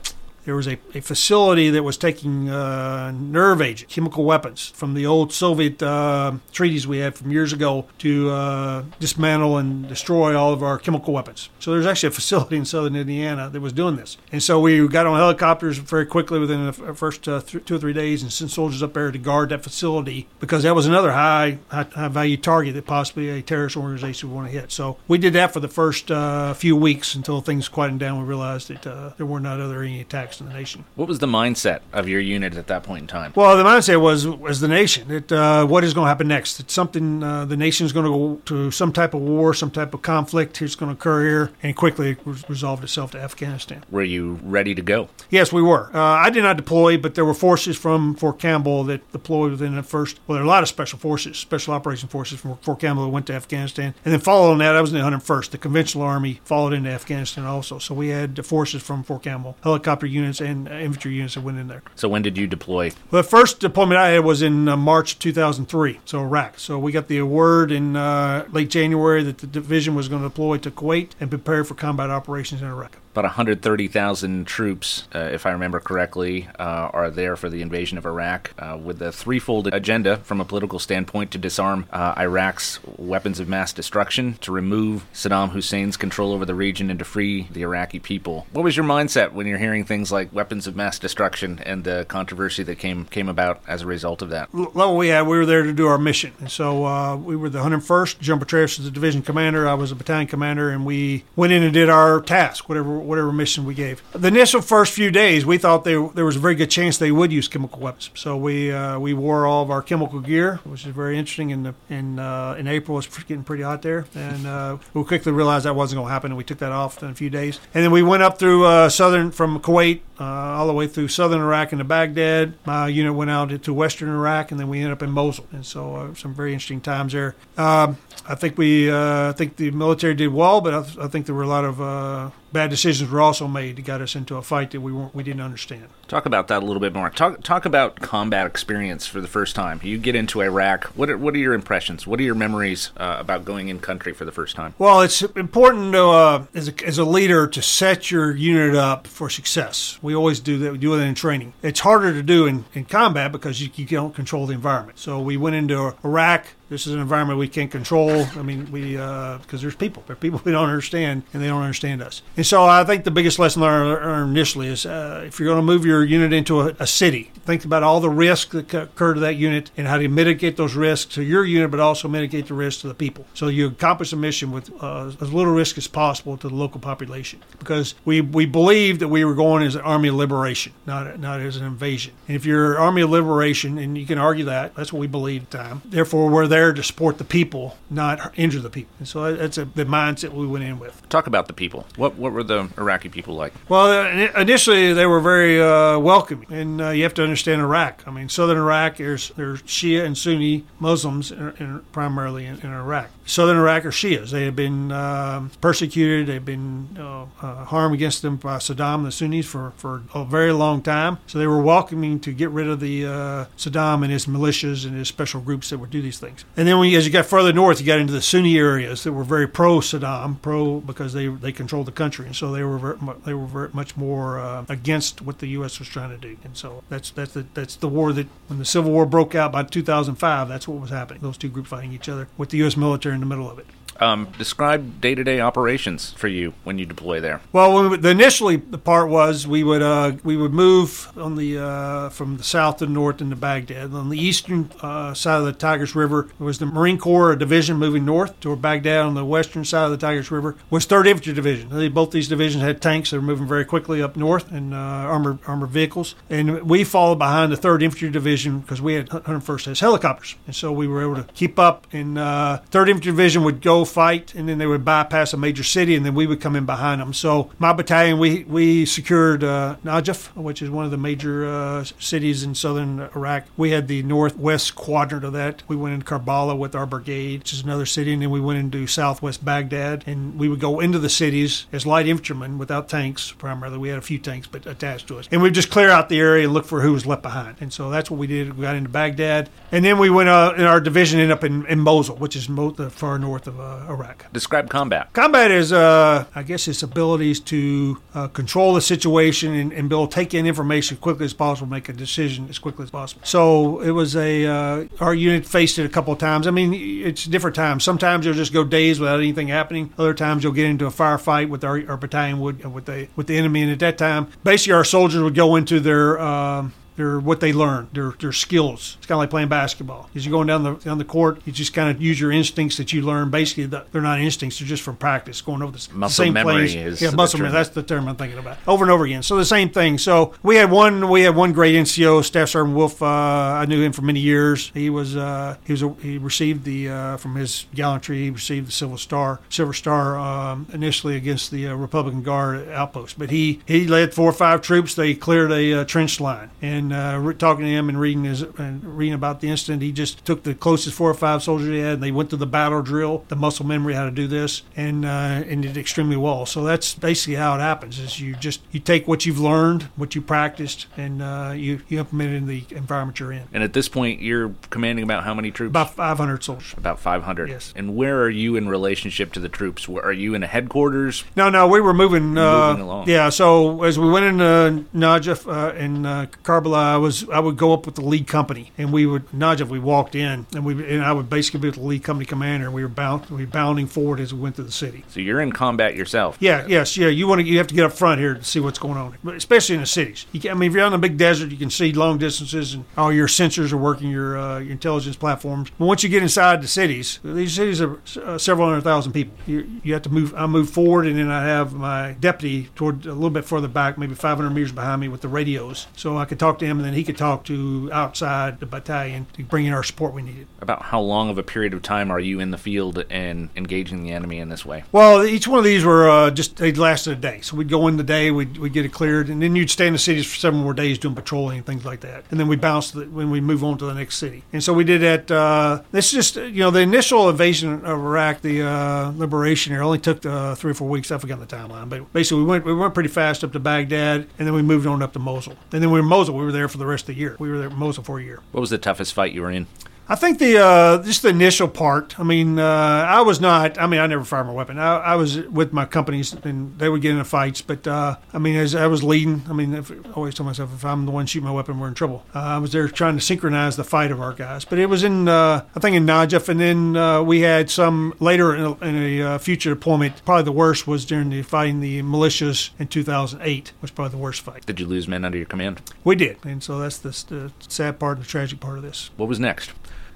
there was a, a facility that was taking uh, nerve agent, chemical weapons from the old Soviet uh, treaties we had from years ago to uh, dismantle and destroy all of our chemical weapons. So there's actually a facility in southern Indiana that was doing this. And so we got on helicopters very quickly within the first uh, th- two or three days and sent soldiers up there to guard that facility because that was another high, high, high value target that possibly a terrorist organization would want to hit. So we did that for the first uh, few weeks until things quieted down. We realized that uh, there were not other any attacks in the nation. What was the mindset of your unit at that point in time? Well, the mindset was was the nation. That uh, what is going to happen next? It's something uh, the nation is going to go to some type of war, some type of conflict is going to occur here, and quickly resolved itself to Afghanistan. Were you ready to go? Yes, we were. Uh, I did not deploy, but there were forces from Fort Campbell that deployed within the first. Well, there are a lot of special forces, special operation forces from Fort Campbell that went to Afghanistan, and then following that, I was in the 101st. The conventional army followed into Afghanistan also. So we had the forces from Fort Campbell, helicopter units, and infantry units that went in there. So when did you deploy? Well, the first deployment I had was in uh, March 2003, so Iraq. So we got the word in uh, late January that the division was going to deploy to Kuwait and prepare for combat operations in Iraq about 130,000 troops, uh, if I remember correctly, uh, are there for the invasion of Iraq, uh, with a threefold agenda from a political standpoint to disarm uh, Iraq's weapons of mass destruction, to remove Saddam Hussein's control over the region, and to free the Iraqi people. What was your mindset when you're hearing things like weapons of mass destruction and the controversy that came came about as a result of that? Well, we had we were there to do our mission, so uh, we were the 101st. General Petraeus was the division commander. I was a battalion commander, and we went in and did our task, whatever whatever mission we gave. The initial first few days, we thought they, there was a very good chance they would use chemical weapons. So we uh, we wore all of our chemical gear, which is very interesting. In the, in uh, in April, it's getting pretty hot there, and uh, we quickly realized that wasn't going to happen, and we took that off in a few days. And then we went up through uh, southern from Kuwait uh, all the way through southern Iraq into Baghdad. My unit went out into western Iraq, and then we ended up in Mosul. And so some very interesting times there. Um, I think we I think the military did well, but I, th- I think there were a lot of bad decisions were also made to get us into a fight that we weren't we didn't understand. Talk about that a little bit more. Talk talk about combat experience for the first time. You get into Iraq. What are, what are your impressions? What are your memories uh, about going in country for the first time? Well, it's important to, uh, as a, as a leader to set your unit up for success. We always do that. We do it in training. It's harder to do in, in combat because you, you don't control the environment. So we went into Iraq This is an environment we can't control. I mean, we because there's people, there are people we don't understand, and they don't understand us. And so I think the biggest lesson learned, initially is uh, if you're going to move your unit into a, a, city, think about all the risks that occur to that unit and how to mitigate those risks to your unit, but also mitigate the risks to the people. So you accomplish a mission with uh, as little risk as possible to the local population, because we we believed that we were going as an army of liberation, not not as an invasion. And if you're army of liberation, and you can argue that, that's what we believed at the time. Therefore, we're there to support the people, not injure the people. And so that's a, the mindset we went in with. Talk about the people. What what were the Iraqi people like? Well, initially they were very uh, welcoming, and uh, you have to understand Iraq. I mean, southern Iraq there's there's Shia and Sunni Muslims in, in, primarily in, in, Iraq. Southern Iraq are Shias. They have been uh, persecuted. They've been uh, uh, harmed against them by Saddam, the Sunnis, for for a very long time. So they were welcoming to get rid of the uh, Saddam and his militias and his special groups that would do these things. And then when you, as you got further north, you got into the Sunni areas that were very pro Saddam, pro because they they controlled the country, and so they were very, they were very much more uh, against what the U.S. was trying to do. And so that's that's the that's the war that when the Civil War broke out by 2005, that's what was happening. Those two groups fighting each other with the U.S. military in the middle of it. Um, describe day to day operations for you when you deploy there. Well, we, the initially the part was we would uh, we would move on the uh, from the south to the north into Baghdad. On the eastern uh, side of the Tigris River was the Marine Corps division moving north toward Baghdad. On the western side of the Tigris River was Third Infantry Division. They, both these divisions had tanks that were moving very quickly up north and uh, armored armored vehicles. And we followed behind the Third Infantry Division because we had 101st has helicopters, and so we were able to keep up. And uh, Third Infantry Division would go fight, and then they would bypass a major city, and then we would come in behind them. So my battalion, we we secured uh, Najaf, which is one of the major uh, cities in southern Iraq. We had the northwest quadrant of that. We went into Karbala with our brigade, which is another city, and then we went into southwest Baghdad, and we would go into the cities as light infantrymen without tanks. Primarily, we had a few tanks, but attached to us, and we'd just clear out the area and look for who was left behind. And so that's what we did. We got into Baghdad, and then we went uh, in our division ended up in, in Mosul, which is mo- the far north of uh, Iraq. Describe combat. Combat is, uh, I guess, its abilities to uh, control the situation and, and be able to take in information as quickly as possible, make a decision as quickly as possible. So it was a uh, our unit faced it a couple of times. I mean, it's different times. Sometimes you'll just go days without anything happening. Other times you'll get into a firefight with our, our battalion would with the with the enemy, and at that time, basically our soldiers would go into their um, their what they learn, their their skills. It's kind of like playing basketball. As you're going down the down the court, you just kind of use your instincts that you learn. Basically, they're not instincts; they're just from practice, going over the muscle same memory plays. Is yeah, muscle memory. That's the term I'm thinking about. Over and over again. So the same thing. So we had one we had one great NCO, Staff Sergeant Wolf. Uh, I knew him for many years. He was uh, he was a, he received the uh, from his gallantry. He received the Silver Star Silver Star um, initially against the uh, Republican Guard outpost, but he he led four or five troops. They cleared a uh, trench line and uh, talking to him and reading his and reading about the incident. He just took the closest four or five soldiers he had, and they went through the battle drill, the muscle memory how to do this, and uh, and did extremely well. So that's basically how it happens: is you just you take what you've learned, what you practiced, and uh, you you implement it in the environment you're in. And at this point, you're commanding about how many troops? About 500 soldiers. About 500. Yes. And where are you in relationship to the troops? Are you in a headquarters? No, no, we were moving. Uh, moving along. Yeah. So as we went into Najaf uh, and uh, Karbala, I was I would go up with the lead company, and we would Najaf. We walked in, and we and I would basically be with the lead company commander, and we were bound we were bounding forward as we went through the city. So you're in combat yourself. Yeah. Yes. Yeah. You want to you have to get up front here to see what's going on, but especially in the cities. You can, I mean, if you're on a big desert, you can see long distances, and all your sensors are working, your, uh, your intelligence platforms. But once you get inside the cities, these cities are uh, several hundred thousand people. You, you have to move. I move forward, and then I have my deputy toward a little bit further back, maybe 500 meters behind me, with the radios, so I could talk to him, and then he could talk to outside the battalion to bring in our support we needed. About how long of a period of time are you in the field and engaging the enemy in this way? Well, each one of these were uh, just they lasted a day. So we'd go in the day, we'd, we'd get it cleared, and then you'd stay in the cities for several more days doing patrolling and things like that. And then we bounced the, when we move on to the next city. And so we did that. Uh, this is just you know the initial invasion of Iraq, the uh, liberation here, only took uh, three or four weeks. I forgot the timeline, but basically we went we went pretty fast up to Baghdad, and then we moved on up to Mosul. And then we were in Mosul. We were there for the rest of the year. We were there most of for a year. What was the toughest fight you were in? I think the uh, just the initial part. I mean, uh, I was not. I mean, I never fired my weapon. I, I was with my companies, and they would get into fights. But uh, I mean, as I was leading, I mean, if, I always tell myself, if I'm the one shooting my weapon, we're in trouble. Uh, I was there trying to synchronize the fight of our guys. But it was in, uh, I think, in Najaf, and then uh, we had some later in a, in a uh, future deployment. Probably the worst was during the fighting the militias in 2008. Was probably the worst fight. Did you lose men under your command? We did, and so that's the, the sad part and the tragic part of this. What was next?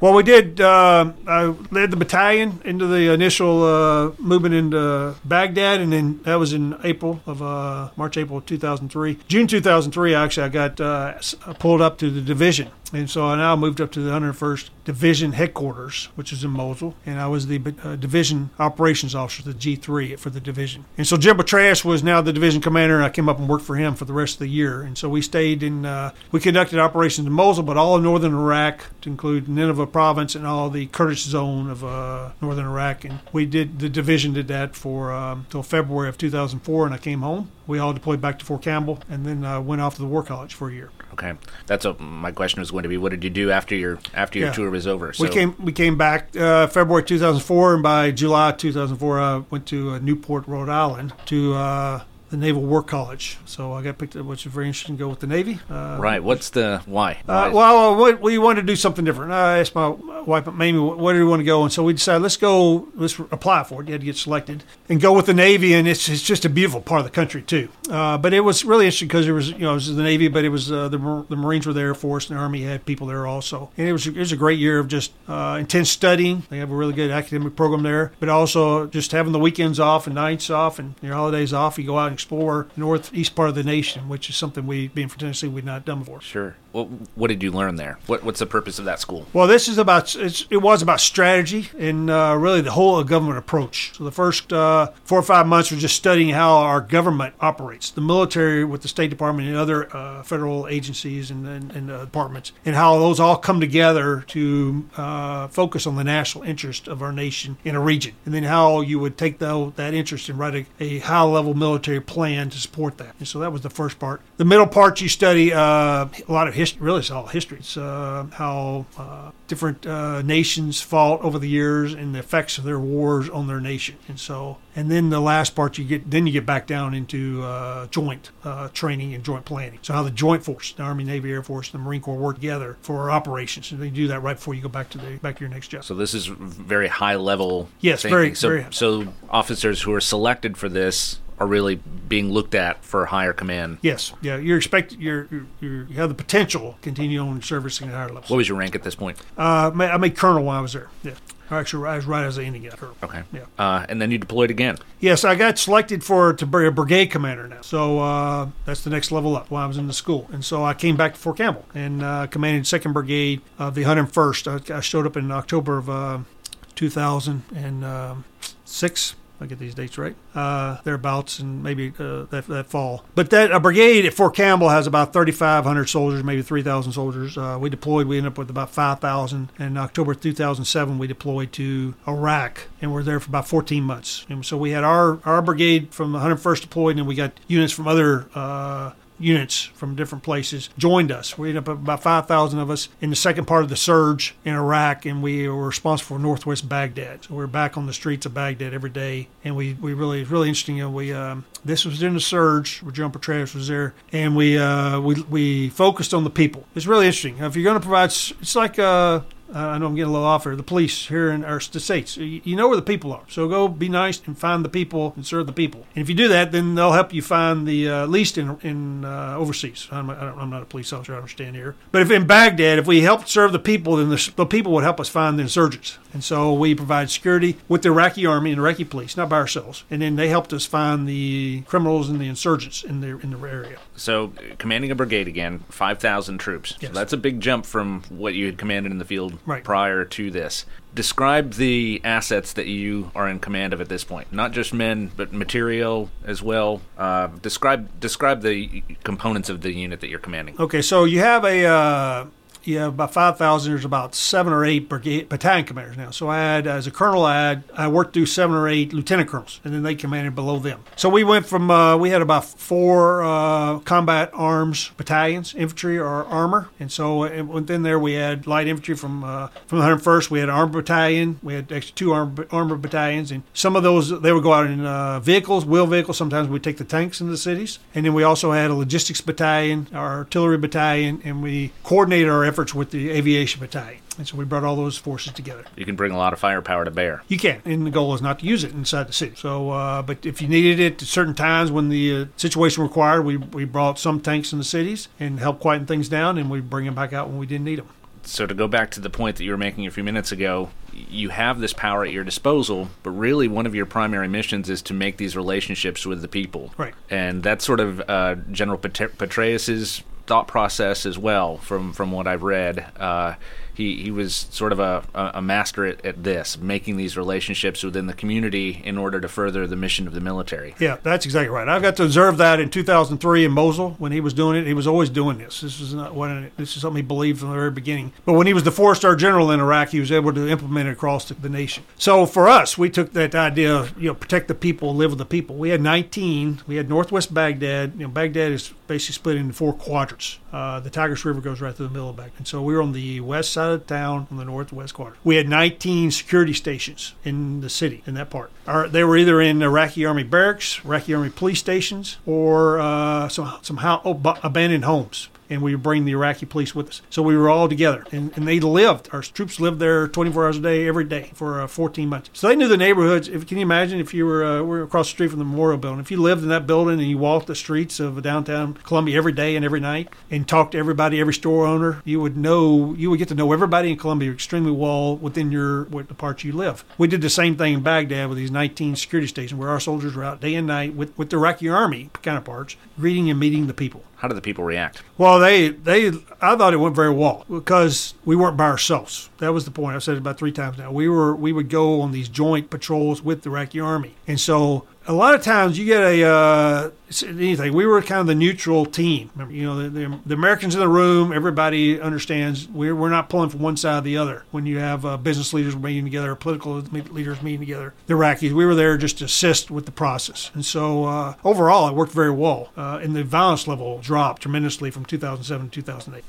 Well, we did. Uh, I led the battalion into the initial uh, movement into Baghdad, and then that was in April of uh, March, April of 2003. June 2003, actually, I got uh, pulled up to the division and so I now moved up to the 101st Division headquarters, which is in Mosul, and I was the uh, division operations officer, the G3 for the division. And so Jim Petraeus was now the division commander, and I came up and worked for him for the rest of the year. And so we stayed in, uh, we conducted operations in Mosul, but all of northern Iraq, to include Nineveh province and all the Kurdish zone of uh, northern Iraq. And we did, the division did that for um, until February of 2004, and I came home. We all deployed back to Fort Campbell, and then uh, went off to the War College for a year. Okay, that's a, my question was going to be: What did you do after your after your Yeah. tour was over? We came we came back uh, February 2004, and by July 2004, I went to uh, Newport, Rhode Island, to uh, the Naval War College. So I got picked up, which is very interesting. to Go with the Navy. Uh, right. What's the why? Uh, well, we, we wanted to do something different. I asked my wife, Mamie, where do we want to go? And so we decided, let's go, let's apply for it. You had to get selected and go with the Navy. And it's, it's just a beautiful part of the country, too. Uh, but it was really interesting because it was, you know, it was the Navy, but it was uh, the, the Marines were there, Air Force, and the Army had people there also. And it was, it was a great year of just uh, intense studying. They have a really good academic program there, but also just having the weekends off and nights off and your holidays off. You go out and explore northeast part of the nation, which is something we, being from Tennessee, we've not done before. Sure. What, what did you learn there? What, what's the purpose of that school? Well, this is about it was about strategy and uh, really the whole government approach. So the first uh, four or five months were just studying how our government operates, the military with the State Department and other uh, federal agencies and, and, and uh, departments, and how those all come together to uh, focus on the national interest of our nation in a region, and then how you would take tho- that interest and write a, a high level military plan to support that. And so that was the first part. The middle part you study uh, a lot of history. Really, it's all history. It's uh, how uh, different uh, nations fought over the years and the effects of their wars on their nation. And so, and then the last part you get, then you get back down into uh, joint uh, training and joint planning. So how the joint force, the Army, Navy, Air Force, and the Marine Corps work together for operations, and they do that right before you go back to the back to your next job. So this is very high level. Yes, thinking. very- So, very- so officers who are selected for this are really being looked at for higher command. Yes, yeah, you're expected. You're, you're, you're have the potential to continue on servicing at higher levels. What was your rank at this point? Uh, I made colonel while I was there. Yeah, actually, I was right as an ending at colonel. Okay. Yeah. Uh, and then you deployed again. Yes, I got selected for to be a brigade commander now. So uh, that's the next level up while I was in the school. And so I came back to Fort Campbell and uh, commanded Second Brigade of the 101st. I, I showed up in October of uh, 2006. I get these dates right, uh, thereabouts, and maybe uh, that that fall. But that a brigade at Fort Campbell has about 3,500 soldiers, maybe 3,000 soldiers. Uh, we deployed. We ended up with about 5,000. In October 2007, we deployed to Iraq, and we're there for about 14 months. And so we had our our brigade from the 101st deployed, and we got units from other. Units from different places joined us. We ended up about 5,000 of us in the second part of the surge in Iraq, and we were responsible for northwest Baghdad. So we were back on the streets of Baghdad every day, and we, we really, it's really interesting. You know, we, um, this was in the surge where John Petraeus was there, and we, uh, we, we focused on the people. It's really interesting. If you're going to provide, it's like, uh, I know I'm getting a little off here. The police here in our states, you know where the people are. So go be nice and find the people and serve the people. And if you do that, then they'll help you find the uh, least in in uh, overseas. I'm, I don't, I'm not a police officer. I don't understand here. But if in Baghdad, if we helped serve the people, then the, the people would help us find the insurgents. And so we provide security with the Iraqi army and Iraqi police, not by ourselves. And then they helped us find the criminals and the insurgents in the in the area. So, uh, commanding a brigade again, 5,000 troops. Yes. So that's a big jump from what you had commanded in the field Right. prior to this. Describe the assets that you are in command of at this point. Not just men, but material as well. Uh, describe describe the components of the unit that you're commanding. Okay, so you have a uh, you have about 5,000. There's about seven or eight brigade, battalion commanders now. So I had, as a colonel, I had I worked through seven or eight lieutenant colonels, and then they commanded below them. So we went from uh, we had about four uh, combat arms battalions, infantry or armor, and so uh, within there we had light infantry from uh, from the 101st. We had armor battalion. We had actually two armor, armor battalions, and some of those they would go out in uh, vehicles, wheel vehicles. Sometimes we take the tanks into the cities, and then we also had a logistics battalion, our artillery battalion, and we coordinated our efforts with the aviation battalion. And so we brought all those forces together. You can bring a lot of firepower to bear. You can, and the goal is not to use it inside the city. So, uh, but if you needed it at certain times when the uh, situation required, we, we brought some tanks in the cities and helped quieten things down, and we bring them back out when we didn't need them. So to go back to the point that you were making a few minutes ago, you have this power at your disposal, but really one of your primary missions is to make these relationships with the people. Right. And that's sort of uh, General Petraeus's thought process as well, from from what I've read. Uh, he, he was sort of a, a master at, at this, making these relationships within the community in order to further the mission of the military. Yeah, that's exactly right. I've got to observe that in 2003 in Mosul when he was doing it. He was always doing this. This is not what this is something he believed from the very beginning. But when he was the four-star general in Iraq, he was able to implement it across the, the nation. So for us, we took that idea of you know protect the people, live with the people. We had 19. We had Northwest Baghdad. You know, Baghdad is basically split into four quadrants. Uh, the Tigris River goes right through the middle of Baghdad, and so we were on the west side of town on the northwest corner. We had 19 security stations in the city in that part. Our, they were either in Iraqi Army barracks, Iraqi Army police stations, or uh, some some oh, abandoned homes and we bring the Iraqi police with us. So we were all together, and, and they lived. Our troops lived there 24 hours a day, every day for uh, 14 months. So they knew the neighborhoods. If can you imagine if you were, uh, were across the street from the memorial building, if you lived in that building and you walked the streets of downtown Columbia every day and every night, and talked to everybody, every store owner, you would know you would get to know everybody in Columbia extremely well within your what the parts you live. We did the same thing in Baghdad with these 19 security stations where our soldiers were out day and night with with the Iraqi army counterparts, greeting and meeting the people. How did the people react? Well, they they I thought it went very well because we weren't by ourselves. That was the point. I've said it about three times now. We were we would go on these joint patrols with the Iraqi army, and so a lot of times you get a uh, anything. We were kind of the neutral team. You know, the, the, the, Americans in the room. Everybody understands we're we're not pulling from one side or the other. When you have uh, business leaders meeting together, political leaders meeting together, the Iraqis, we were there just to assist with the process. And so uh, overall, it worked very well. Uh, and the violence level dropped tremendously from 2007 to 2008.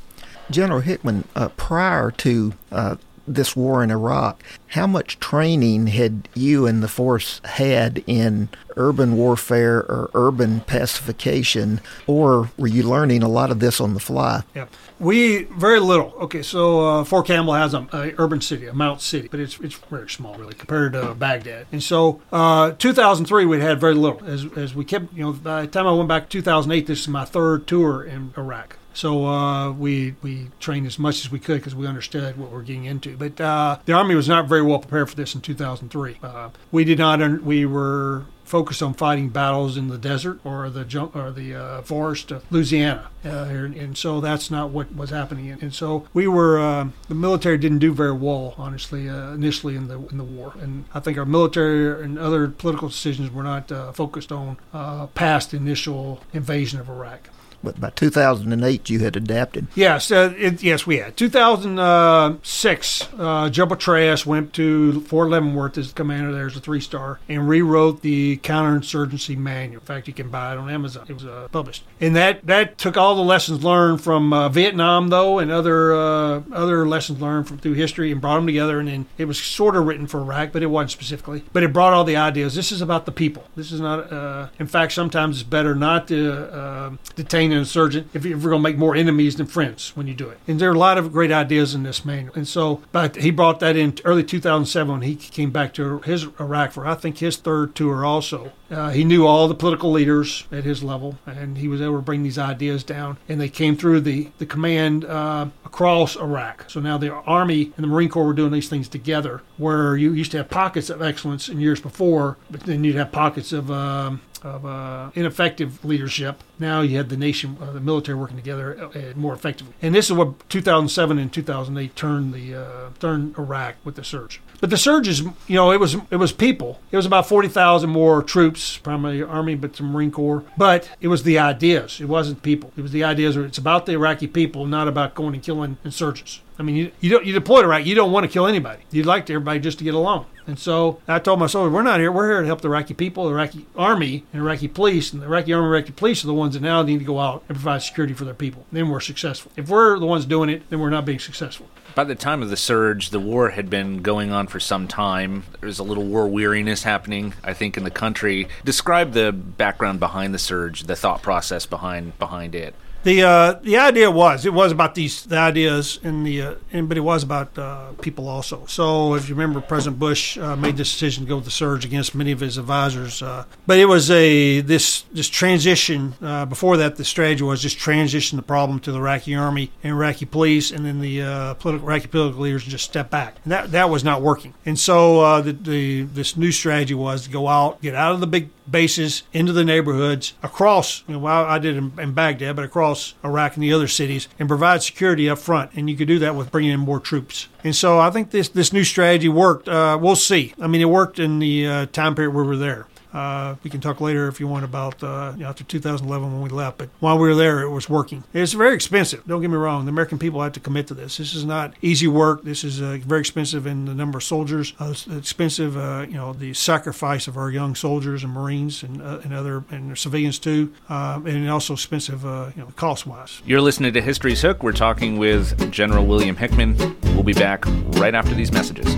General Hickman, uh, prior to uh, this war in Iraq, how much training had you and the force had in urban warfare or urban pacification, or were you learning a lot of this on the fly? Yeah, we very little. Okay, so uh, Fort Campbell has a, urban city, a MOUT city, but it's it's very small really compared to Baghdad. And so, uh, 2003 we had very little as as we kept. You know, by the time I went back to 2008, this is my third tour in Iraq. So uh, we we trained as much as we could because we understood what we are getting into. But uh, the army was not very well prepared for this in 2003. Uh, we did not. Un- we were focused on fighting battles in the desert or the or the uh, forest of Louisiana, uh, and so that's not what was happening. And so we were uh, the military didn't do very well, honestly, uh, initially in the in the war. And I think our military and other political decisions were not uh, focused on uh, past initial invasion of Iraq but by 2008 you had adapted. Yes, uh, it, yes, we had. 2006, uh, Joe Petraeus went to Fort Leavenworth as commander there as a three star and rewrote the counterinsurgency manual. In fact, you can buy it on Amazon. It was uh, published, and that that took all the lessons learned from uh, Vietnam though, and other uh, other lessons learned from through history, and brought them together. And then it was sort of written for Iraq, but it wasn't specifically. But it brought all the ideas. This is about the people. This is not. Uh, in fact, sometimes it's better not to detain an insurgent if you're going to make more enemies than friends when you do it. And there are a lot of great ideas in this manual. And so, but he brought that in early 2007 when he came back to his Iraq for I think his third tour also. Uh, he knew all the political leaders at his level, and he was able to bring these ideas down. And they came through the the command uh, across Iraq. So now the Army and the Marine Corps were doing these things together, where you used to have pockets of excellence in years before, but then you'd have pockets of um, of uh, ineffective leadership. Now you had the nation, uh, the military working together uh, more effectively. And this is what 2007 and 2008 turned the uh, turned Iraq with the surge. But the surge is, you know, it was it was people. It was about 40,000 more troops, primarily Army, but some Marine Corps. But it was the ideas. It wasn't people. It was the ideas. It's about the Iraqi people, not about going and killing insurgents. I mean, you, you don't you deploy to Iraq. You don't want to kill anybody. You'd like everybody just to get along. And so I told my soldiers, we're not here. We're here to help the Iraqi people, the Iraqi army, and Iraqi police. And the Iraqi army, and Iraqi police are the ones that now need to go out and provide security for their people. Then we're successful. If we're the ones doing it, then we're not being successful. By the time of the surge, the war had been going on for some time. There was a little war weariness happening, I think, in the country. Describe the background behind the surge, the thought process behind behind it. The uh, the idea was it was about these the ideas and the uh, and, but it was about uh, people also. So if you remember, President Bush uh, made this decision to go with the surge against many of his advisors. Uh, but it was a this this transition. Uh, before that, the strategy was just transition the problem to the Iraqi army and Iraqi police, and then the political Iraqi political leaders just step back. And that that was not working. And so the, the this new strategy was to go out, get out of the big bases into the neighborhoods across. You know, well, I did in, in Baghdad, but across Iraq and the other cities, and provide security up front. And you could do that with bringing in more troops. And so I think this this new strategy worked. Uh, we'll see. I mean, it worked in the uh, time period we were there. Uh, we can talk later if you want about uh, you know, after 2011 when we left. But while we were there, it was working. It's very expensive. Don't get me wrong. The American people have to commit to this. This is not easy work. This is uh, very expensive in the number of soldiers. Uh, expensive, uh, you know, the sacrifice of our young soldiers and Marines and, uh, and other and civilians too, and also expensive, you know, cost wise. You're listening to History's Hook. We're talking with General William Hickman. We'll be back right after these messages.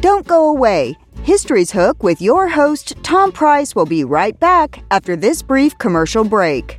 Don't go away. History's Hook with your host, Tom Price, will be right back after this brief commercial break.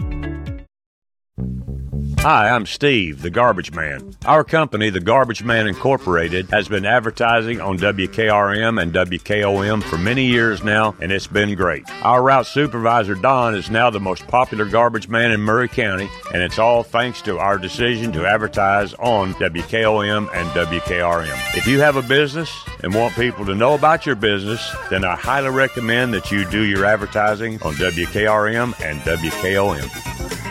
Hi, I'm Steve, the Garbage Man. Our company, the Garbage Man Incorporated, has been advertising on WKRM and WKOM for many years now, and it's been great. Our route supervisor, Don, is now the most popular garbage man in Maury County, and it's all thanks to our decision to advertise on WKOM and WKRM. If you have a business and want people to know about your business, then I highly recommend that you do your advertising on WKRM and WKOM.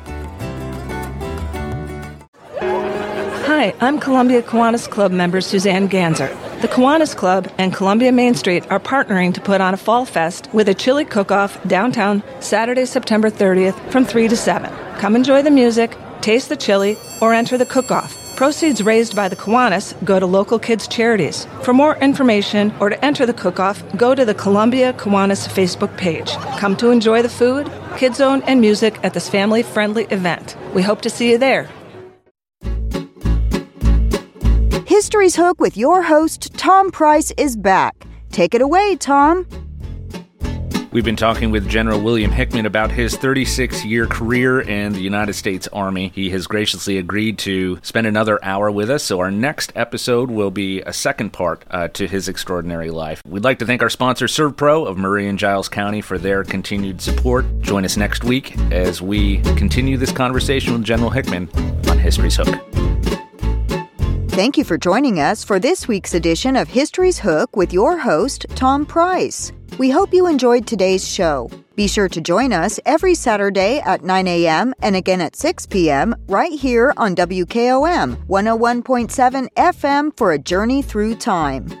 Hi, I'm Columbia Kiwanis Club member Suzanne Ganzer. The Kiwanis Club and Columbia Main Street are partnering to put on a fall fest with a chili cook-off downtown Saturday, September 30th from 3 to 7. Come enjoy the music, taste the chili, or enter the cook-off. Proceeds raised by the Kiwanis go to local kids' charities. For more information or to enter the cook-off, go to the Columbia Kiwanis Facebook page. Come to enjoy the food, Kids Zone, and music at this family-friendly event. We hope to see you there. History's Hook with your host, Tom Price, is back. Take it away, Tom. We've been talking with General William Hickman about his 36 year career in the United States Army. He has graciously agreed to spend another hour with us, so our next episode will be a second part uh, to his extraordinary life. We'd like to thank our sponsor, ServPro of Maury and Giles County, for their continued support. Join us next week as we continue this conversation with General Hickman on History's Hook. Thank you for joining us for this week's edition of History's Hook with your host, Tom Price. We hope you enjoyed today's show. Be sure to join us every Saturday at 9 a.m. and again at 6 p.m. right here on WKOM 101.7 FM for a journey through time.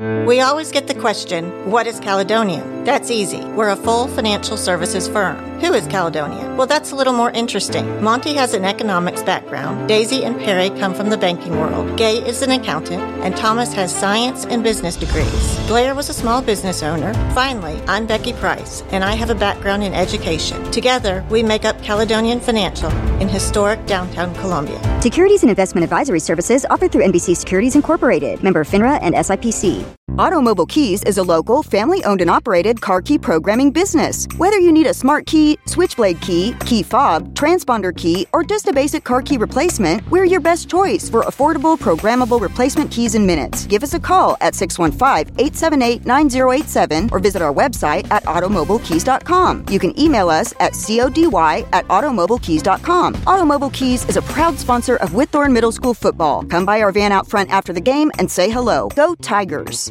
We always get the question, what is Caledonian? That's easy. We're a full financial services firm. Who is Caledonia? Well, that's a little more interesting. Monty has an economics background. Daisy and Perry come from the banking world. Gay is an accountant, and Thomas has science and business degrees. Blair was a small business owner. Finally, I'm Becky Price, and I have a background in education. Together, we make up Caledonian Financial in historic downtown Columbia. Securities and investment advisory services offered through NBC Securities Incorporated, member FINRA and SIPC. Automobile Keys is a local, family owned and operated car key programming business. Whether you need a smart key, switchblade key, key fob, transponder key, or just a basic car key replacement, we're your best choice for affordable, programmable replacement keys in minutes. Give us a call at 615 878 9087 or visit our website at automobilekeys.com. You can email us at CODY at automobilekeys.com. Automobile Keys is a proud sponsor of Whitthorne Middle School football. Come by our van out front after the game and say hello. Go Tigers!